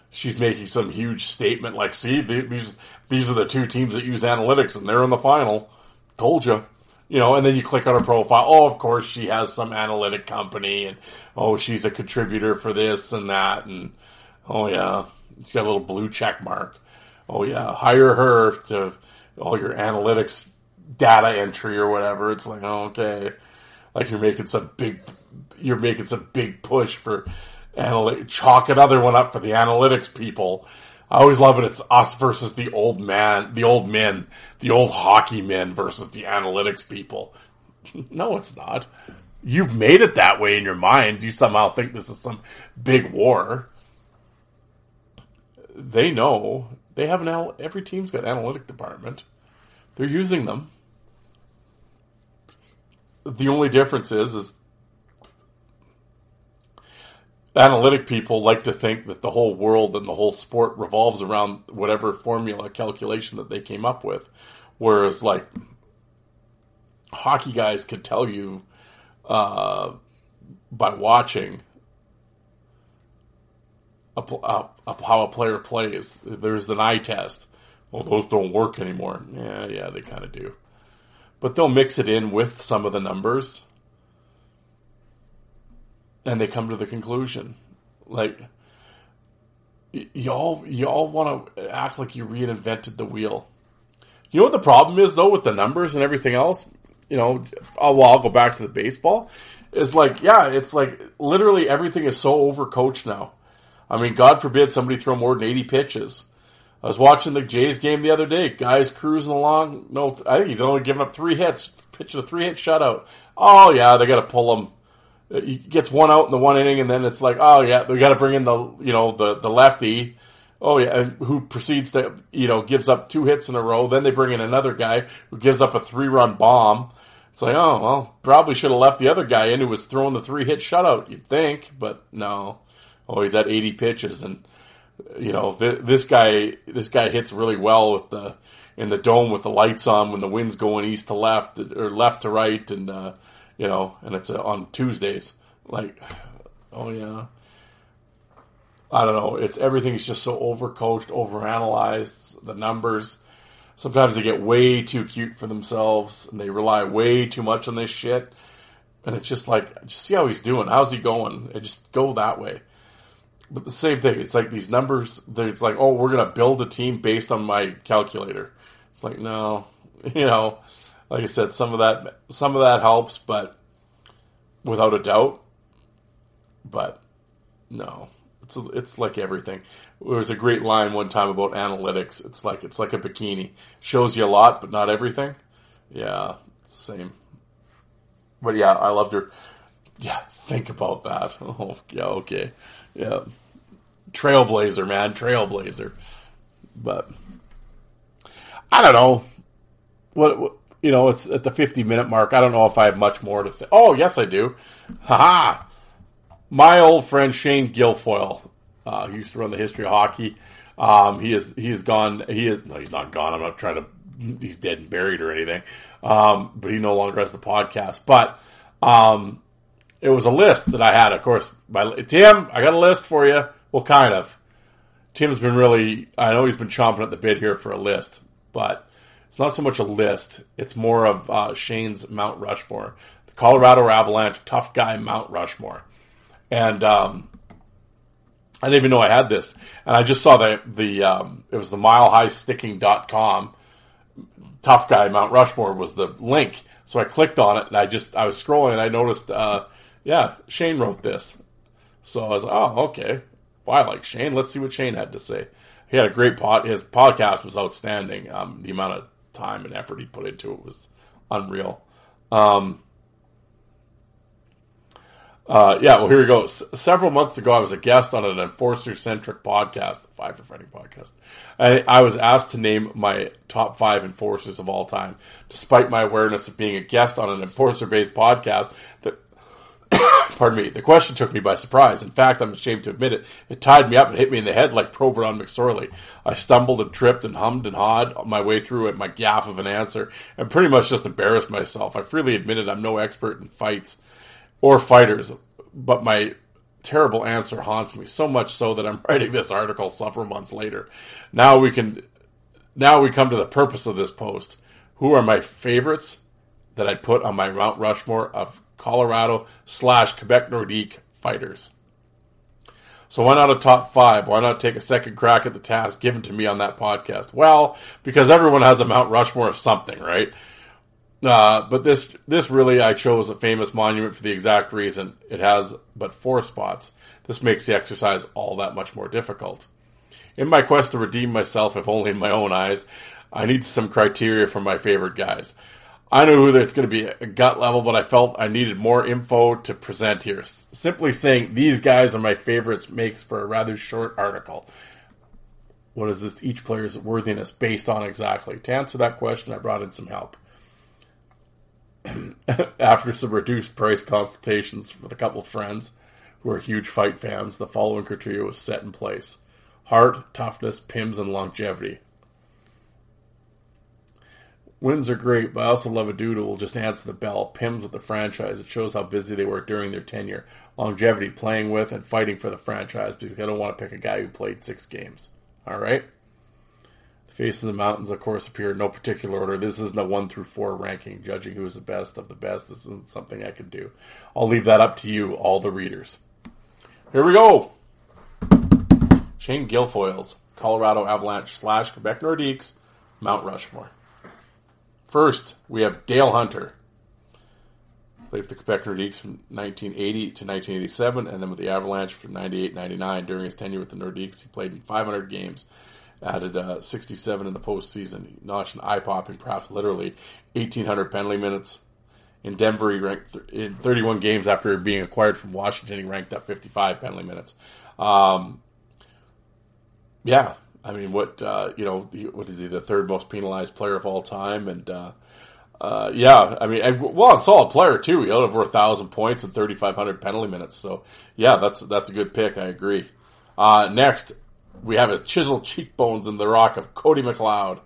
she's making some huge statement like, see, these, these are the two teams that use analytics and they're in the final. Told you. You know, and then you click on her profile. Oh, of course, she has some analytic company and, oh, she's a contributor for this and that. And, oh, yeah, she's got a little blue check mark. Oh, yeah, hire her to all your analytics data entry or whatever. It's like, oh, okay. Like you're making some big, you're making some big push for analytics. Chalk another one up for the analytics people I always love it. It's us versus the old man, the old men, the old hockey men versus the analytics people. no, it's not. You've made it that way in your minds. You somehow think this is some big war. They know they have an every team's got analytic department. They're using them. The only difference is is analytic people like to think that the whole world and the whole sport revolves around whatever formula calculation that they came up with. Whereas, like, hockey guys could tell you uh, by watching a, a, a, how a player plays. There's an eye test. Well, those don't work anymore. Yeah, yeah, they kind of do. But they'll mix it in with some of the numbers and they come to the conclusion. Like y- y'all, y'all want to act like you reinvented the wheel. You know what the problem is though with the numbers and everything else. You know, I'll, well, I'll go back to the baseball. it's like, yeah, it's like literally everything is so overcoached now. I mean, God forbid somebody throw more than eighty pitches. I was watching the Jays game the other day. Guys cruising along. No, I think he's only given up three hits. Pitching a three hit shutout. Oh yeah, they got to pull him he gets one out in the one inning, and then it's like, oh yeah, we got to bring in the you know the the lefty. Oh yeah, who proceeds to you know gives up two hits in a row. Then they bring in another guy who gives up a three run bomb. It's like, oh well, probably should have left the other guy in who was throwing the three hit shutout. You'd think, but no. Oh, he's at eighty pitches, and you know th- this guy this guy hits really well with the in the dome with the lights on when the wind's going east to left or left to right, and uh, you know, and it's uh, on Tuesdays. Like, oh yeah. I don't know. It's everything's just so overcoached, overanalyzed. The numbers. Sometimes they get way too cute for themselves, and they rely way too much on this shit. And it's just like, just see how he's doing. How's he going? And just go that way. But the same thing. It's like these numbers. It's like, oh, we're gonna build a team based on my calculator. It's like, no, you know like I said, some of that some of that helps, but without a doubt. But no, it's it's like everything. There was a great line one time about analytics. It's like it's like a bikini, shows you a lot, but not everything. Yeah, it's the same. But yeah, I loved her. Yeah, think about that. Oh, yeah, okay, yeah. Trailblazer, man, trailblazer. But I don't know what, what you know, it's at the 50 minute mark. I don't know if I have much more to say. Oh, yes, I do. Haha. My old friend Shane Guilfoyle, uh, he used to run the history of hockey. Um, he is, he is gone. He is, no, he's not gone. I'm not trying to, he's dead and buried or anything. Um, but he no longer has the podcast. But, um, it was a list that I had, of course. By Tim, I got a list for you. Well, kind of. Tim's been really, I know he's been chomping at the bit here for a list, but it's not so much a list; it's more of uh, Shane's Mount Rushmore, the Colorado Avalanche tough guy Mount Rushmore, and um, I didn't even know I had this, and I just saw the the um, it was the milehighsticking.com tough guy Mount Rushmore was the link, so I clicked on it and I just I was scrolling and I noticed, uh, yeah, Shane wrote this, so I was like, oh okay, well I like Shane, let's see what Shane had to say. He had a great pod. His podcast was outstanding. Um, the amount of time and effort he put into it was unreal. Um, uh, yeah, well, here we go. S- several months ago, I was a guest on an enforcer centric podcast, the Five for Fighting podcast. I, I was asked to name my top five enforcers of all time. Despite my awareness of being a guest on an enforcer based podcast, pardon me, the question took me by surprise. In fact, I'm ashamed to admit it. It tied me up and hit me in the head like Probert on McSorley. I stumbled and tripped and hummed and hawed my way through it, my gaff of an answer, and pretty much just embarrassed myself. I freely admitted I'm no expert in fights or fighters, but my terrible answer haunts me so much so that I'm writing this article several months later. Now we can, now we come to the purpose of this post. Who are my favorites that I'd put on my Mount Rushmore of Colorado slash Quebec Nordique fighters. So why not a top five? Why not take a second crack at the task given to me on that podcast? Well, because everyone has a Mount Rushmore of something, right? Uh, but this this really I chose a famous monument for the exact reason it has but four spots. This makes the exercise all that much more difficult. In my quest to redeem myself, if only in my own eyes, I need some criteria for my favorite guys. I know who it's going to be a gut level, but I felt I needed more info to present here. Simply saying these guys are my favorites makes for a rather short article. What is this each player's worthiness based on exactly? To answer that question, I brought in some help. After some reduced price consultations with a couple of friends who are huge fight fans, the following criteria was set in place. Heart, toughness, pims, and longevity. Wins are great, but I also love a dude who will just answer the bell. Pims with the franchise. It shows how busy they were during their tenure. Longevity, playing with and fighting for the franchise because I don't want to pick a guy who played six games. All right? The Face of the Mountains, of course, appear in no particular order. This isn't a one through four ranking, judging who is the best of the best. This isn't something I can do. I'll leave that up to you, all the readers. Here we go. Shane Guilfoyle's Colorado Avalanche slash Quebec Nordiques, Mount Rushmore. First, we have Dale Hunter. Played for the Quebec Nordiques from 1980 to 1987, and then with the Avalanche from 98-99. During his tenure with the Nordiques, he played in 500 games, added uh, 67 in the postseason. He notched an eye-popping, perhaps literally, 1,800 penalty minutes. In Denver, he ranked th- in 31 games after being acquired from Washington. He ranked up 55 penalty minutes. Um, yeah, I mean, what uh, you know, what is he? The third most penalized player of all time, and uh, uh, yeah, I mean, and, well, a solid player too. He had over a thousand points and thirty five hundred penalty minutes. So yeah, that's that's a good pick. I agree. Uh, next, we have a chiseled cheekbones in the rock of Cody McLeod.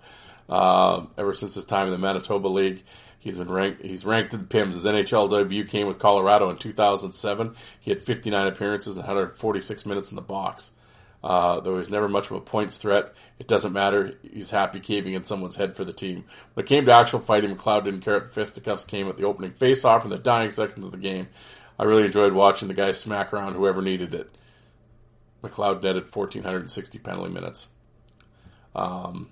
Uh, ever since his time in the Manitoba League, he's been ranked. He's ranked in the Pims. His NHL debut came with Colorado in 2007. He had 59 appearances and 146 minutes in the box. Uh, though he's never much of a points threat, it doesn't matter. He's happy caving in someone's head for the team. When it came to actual fighting, McLeod didn't care if fisticuffs came at the opening face-off in the dying seconds of the game. I really enjoyed watching the guy smack around whoever needed it. McLeod netted 1,460 penalty minutes. Um,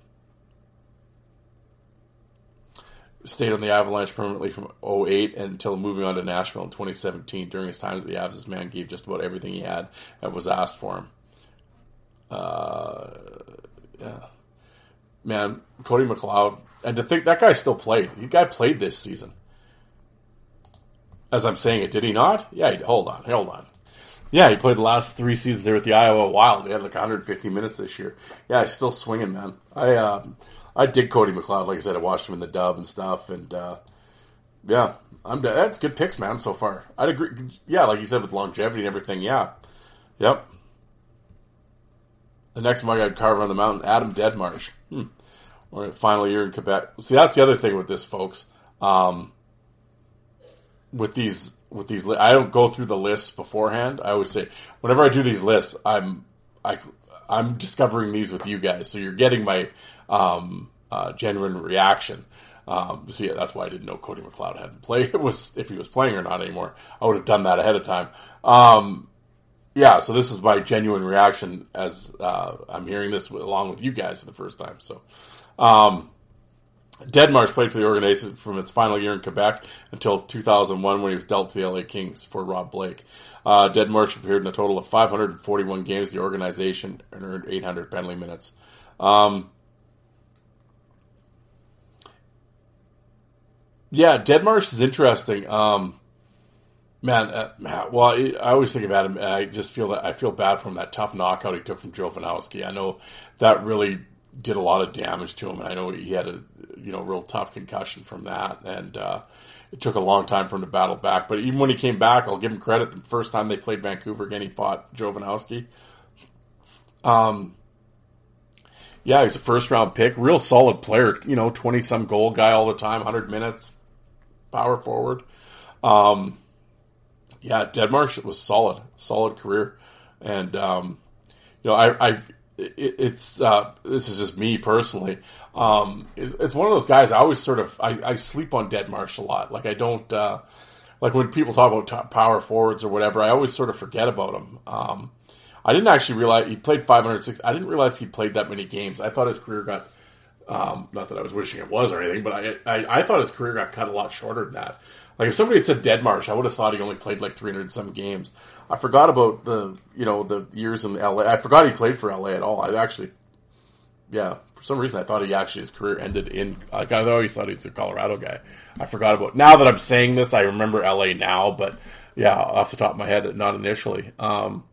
stayed on the Avalanche permanently from 08 until moving on to Nashville in 2017. During his time at the Avs, this man gave just about everything he had that was asked for him. Uh, yeah. Man, Cody McLeod, and to think that guy still played. He guy played this season. As I'm saying it, did he not? Yeah, he, hold on, hold on. Yeah, he played the last three seasons there with the Iowa Wild. They had like 150 minutes this year. Yeah, he's still swinging, man. I um, I dig Cody McLeod. Like I said, I watched him in the dub and stuff, and uh, yeah, I'm that's good picks, man. So far, I'd agree. Yeah, like you said with longevity and everything. Yeah, yep. The next one I got carved on the mountain, Adam Deadmarsh. Hmm. Or final year in Quebec. See, that's the other thing with this, folks. Um, with these, with these, I don't go through the lists beforehand. I always say, whenever I do these lists, I'm, I, I'm discovering these with you guys. So you're getting my, um, uh, genuine reaction. Um, see, that's why I didn't know Cody McLeod hadn't played. It was if he was playing or not anymore. I would have done that ahead of time. Um, yeah, so this is my genuine reaction as uh, I'm hearing this along with you guys for the first time. So, um, Deadmarsh played for the organization from its final year in Quebec until 2001 when he was dealt to the LA Kings for Rob Blake. Uh, Deadmarsh appeared in a total of 541 games. The organization and earned 800 penalty minutes. Um, yeah, Deadmarsh is interesting. Um, Man, uh, well, I always think about him. I just feel that I feel bad for him. That tough knockout he took from Jovanovski. I know that really did a lot of damage to him, and I know he had a you know real tough concussion from that, and uh, it took a long time for him to battle back. But even when he came back, I'll give him credit. The first time they played Vancouver again, he fought Jovanovski. Um, yeah, he's a first round pick, real solid player. You know, twenty some goal guy all the time, hundred minutes, power forward. Um, yeah, Deadmarsh it was solid, solid career, and um, you know, I, I it, it's uh, this is just me personally. Um, it, it's one of those guys. I always sort of I, I sleep on Deadmarsh a lot. Like I don't uh, like when people talk about top power forwards or whatever. I always sort of forget about him. Um, I didn't actually realize he played 506. I didn't realize he played that many games. I thought his career got um, not that I was wishing it was or anything, but I, I, I thought his career got cut a lot shorter than that. Like if somebody had said Deadmarsh, I would have thought he only played like 300 some games. I forgot about the you know the years in LA. I forgot he played for LA at all. I actually, yeah, for some reason I thought he actually his career ended in. Like I always thought he's a Colorado guy. I forgot about. Now that I'm saying this, I remember LA now, but yeah, off the top of my head, not initially. Um,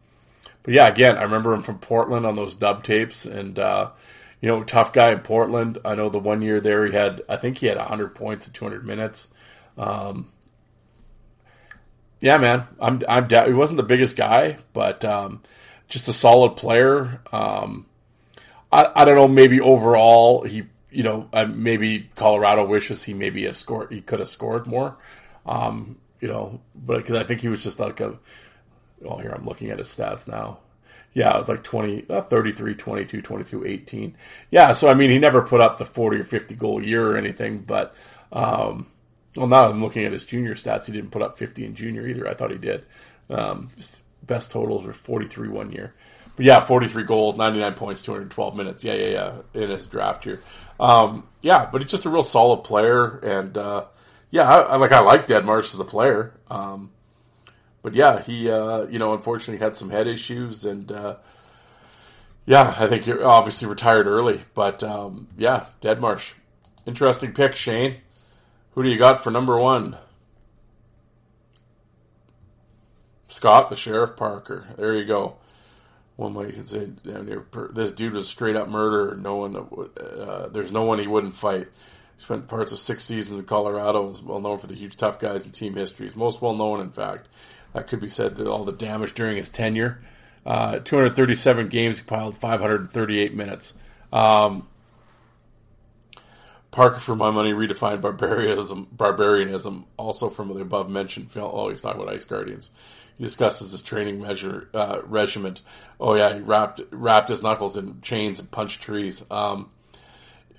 but yeah, again, I remember him from Portland on those dub tapes, and uh, you know, tough guy in Portland. I know the one year there he had, I think he had 100 points in 200 minutes. Um, yeah, man, I'm, I'm, da- he wasn't the biggest guy, but, um, just a solid player. Um, I, I don't know, maybe overall he, you know, uh, maybe Colorado wishes he maybe have scored, he could have scored more. Um, you know, but cause I think he was just like a, well, here I'm looking at his stats now. Yeah, like 20, uh, 33, 22, 22, 18. Yeah, so I mean, he never put up the 40 or 50 goal year or anything, but, um, well, now I'm looking at his junior stats. He didn't put up 50 in junior either. I thought he did. Um, best totals were 43 one year. But yeah, 43 goals, 99 points, 212 minutes. Yeah, yeah, yeah, in his draft year. Um, yeah, but he's just a real solid player. And, uh, yeah, I, I, like, I like Deadmarsh as a player. Um, but yeah, he, uh, you know, unfortunately had some head issues and, uh, yeah, I think he obviously retired early, but, um, yeah, Deadmarsh. Interesting pick, Shane. Who do you got for number one? Scott, the Sheriff Parker. There you go. One way you say this dude was straight up murder. No one, uh, there's no one he wouldn't fight. He spent parts of six seasons in Colorado. Was well known for the huge tough guys and team histories. Most well known, in fact, that could be said that all the damage during his tenure. Uh, 237 games, he piled 538 minutes. Um, Parker, for my money, redefined barbarianism, barbarianism also from the above mentioned film. Oh, he's talking about Ice Guardians. He discusses his training measure uh, regiment. Oh yeah, he wrapped wrapped his knuckles in chains and punched trees. Um,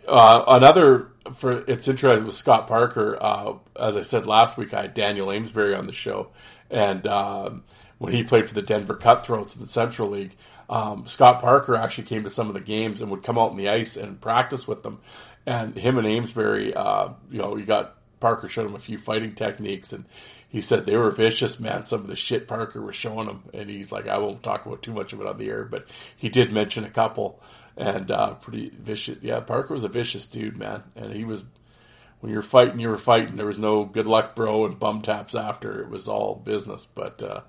uh, another for it's interesting with Scott Parker. Uh, as I said last week, I had Daniel Amesbury on the show, and um, when he played for the Denver Cutthroats in the Central League, um, Scott Parker actually came to some of the games and would come out on the ice and practice with them and him and Amesbury, uh, you know, you got Parker showed him a few fighting techniques, and he said they were vicious, man. Some of the shit Parker was showing him, and he's like, I won't talk about too much of it on the air, but he did mention a couple, and uh, pretty vicious. Yeah, Parker was a vicious dude, man, and he was. When you're fighting, you were fighting. There was no good luck, bro, and bum taps after. It was all business. But uh,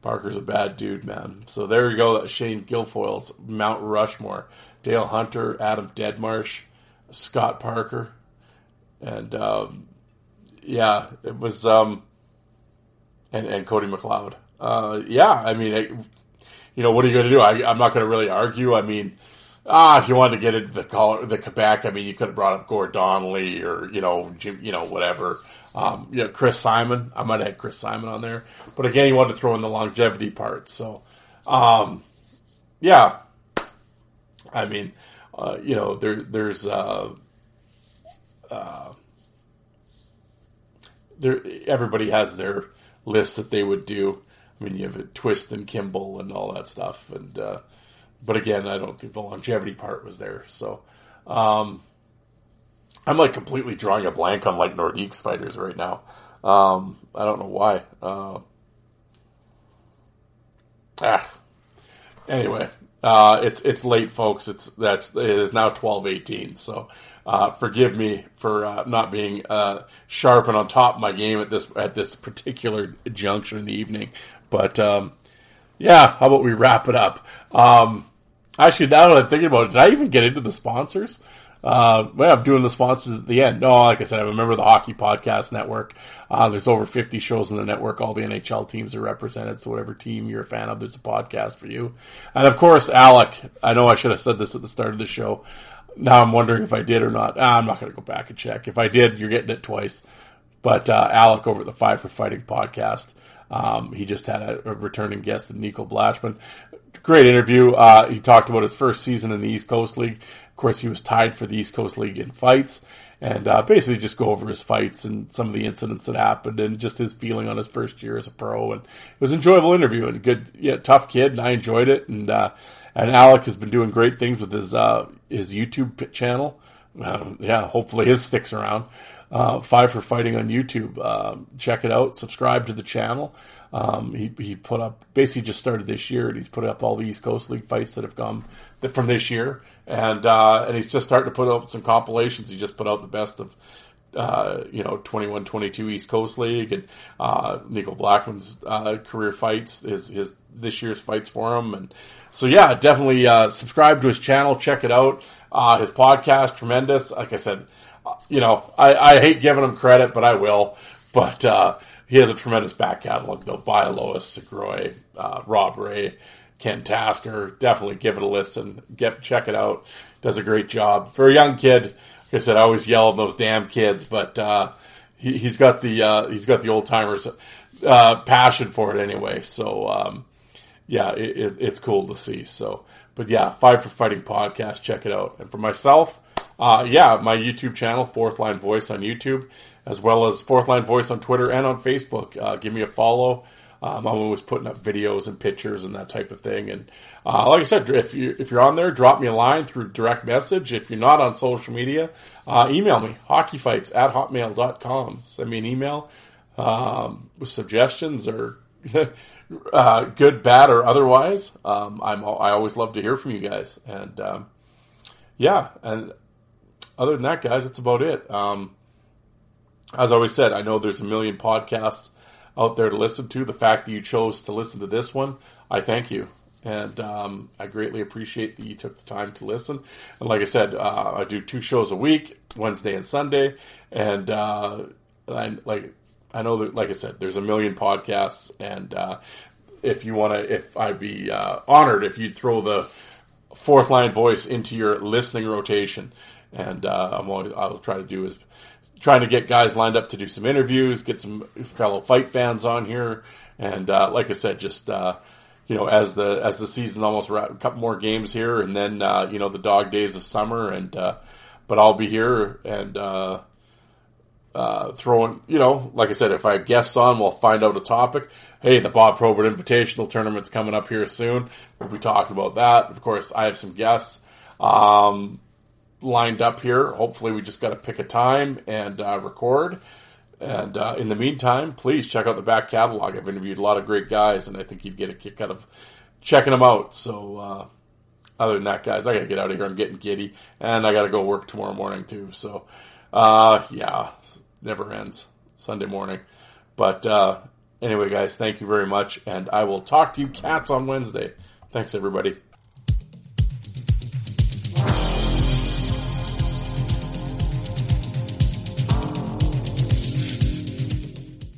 Parker's a bad dude, man. So there you go. Shane Guilfoyle's Mount Rushmore. Dale Hunter, Adam Deadmarsh, Scott Parker, and um, yeah, it was um, and and Cody McLeod. Uh, yeah, I mean, you know, what are you going to do? I, am not going to really argue. I mean, ah, if you wanted to get into the call, the Quebec, I mean, you could have brought up Gord Donnelly or you know, Jim, you know, whatever. Um, you know, Chris Simon. I might have had Chris Simon on there, but again, he wanted to throw in the longevity part. So, um, yeah, I mean, uh, you know, there, there's, uh, uh, there, everybody has their lists that they would do. I mean, you have a Twist and Kimble and all that stuff. And, uh, but again, I don't think the longevity part was there. So, um, I'm like completely drawing a blank on like Nordiques fighters right now. Um, I don't know why. Uh, ah. Anyway, uh, it's it's late, folks. It's that's it is now twelve eighteen. So uh, forgive me for uh, not being uh, sharp and on top of my game at this at this particular juncture in the evening. But um, yeah, how about we wrap it up? Um, actually, now that I'm thinking about it, did I even get into the sponsors? Uh, well, I'm doing the sponsors at the end. No, like I said, I remember the Hockey Podcast Network. Uh, there's over 50 shows in the network. All the NHL teams are represented. So whatever team you're a fan of, there's a podcast for you. And of course, Alec, I know I should have said this at the start of the show. Now I'm wondering if I did or not. Ah, I'm not going to go back and check. If I did, you're getting it twice. But, uh, Alec over at the Five for Fighting podcast. Um, he just had a, a returning guest, Nico Blashman. Great interview. Uh, he talked about his first season in the East Coast League Of course, he was tied for the East Coast League in fights, and uh, basically just go over his fights and some of the incidents that happened, and just his feeling on his first year as a pro. And it was an enjoyable interview and a good, yeah, tough kid, and I enjoyed it. And uh, and Alec has been doing great things with his uh, his YouTube channel. Um, yeah, hopefully his sticks around. Uh, Five for Fighting on YouTube. Um, check it out. Subscribe to the channel. Um, he, he put up, basically just started this year and he's put up all the East Coast League fights that have come from this year. And, uh, and he's just starting to put up some compilations. He just put out the best of, uh, you know, 21, 22 East Coast League and, uh, Nico Blackman's, uh, career fights, his, his, this year's fights for him. And so, yeah, definitely, uh, subscribe to his channel, check it out. Uh, his podcast, tremendous. Like I said, you know, I, I hate giving him credit, but I will. But, uh, he has a tremendous back catalog though. Lois, Segroy, uh, Rob Ray, Ken Tasker. Definitely give it a listen. Get, check it out. Does a great job. For a young kid, like I said, I always yell at those damn kids, but, uh, he, has got the, uh, he's got the old timers, uh, passion for it anyway. So, um, yeah, it, it, it's cool to see. So, but yeah, Five for Fighting podcast, check it out. And for myself, uh, yeah, my YouTube channel, Fourth Line Voice on YouTube as well as Fourth Line Voice on Twitter and on Facebook. Uh, give me a follow. Um, I'm always putting up videos and pictures and that type of thing. And uh, like I said, if you if you're on there, drop me a line through direct message. If you're not on social media, uh, email me hockeyfights at hotmail.com. Send me an email um, with suggestions or uh, good, bad, or otherwise. Um, I'm I always love to hear from you guys. And um, yeah, and other than that, guys, that's about it. Um, as I always said, I know there's a million podcasts out there to listen to. The fact that you chose to listen to this one, I thank you. And um, I greatly appreciate that you took the time to listen. And like I said, uh, I do two shows a week, Wednesday and Sunday. And uh, I like I know that, like I said, there's a million podcasts. And uh, if you want to, if I'd be uh, honored if you'd throw the fourth line voice into your listening rotation. And uh, I'm always, I'll try to do is trying to get guys lined up to do some interviews, get some fellow fight fans on here, and uh, like I said, just uh, you know, as the as the season almost wrap, a couple more games here, and then uh, you know the dog days of summer, and uh, but I'll be here and uh, uh, throwing, you know, like I said, if I have guests on, we'll find out a topic. Hey, the Bob Probert Invitational Tournament's coming up here soon. We'll be talking about that. Of course, I have some guests. Um, lined up here. Hopefully, we just got to pick a time and uh, record. And uh, in the meantime, please check out the back catalog. I've interviewed a lot of great guys, and I think you'd get a kick out of checking them out. So, uh, other than that, guys, I got to get out of here. I'm getting giddy, and I got to go work tomorrow morning too. So, uh, yeah, never ends Sunday morning. But uh, anyway, guys, thank you very much, and I will talk to you cats on Wednesday. Thanks, everybody.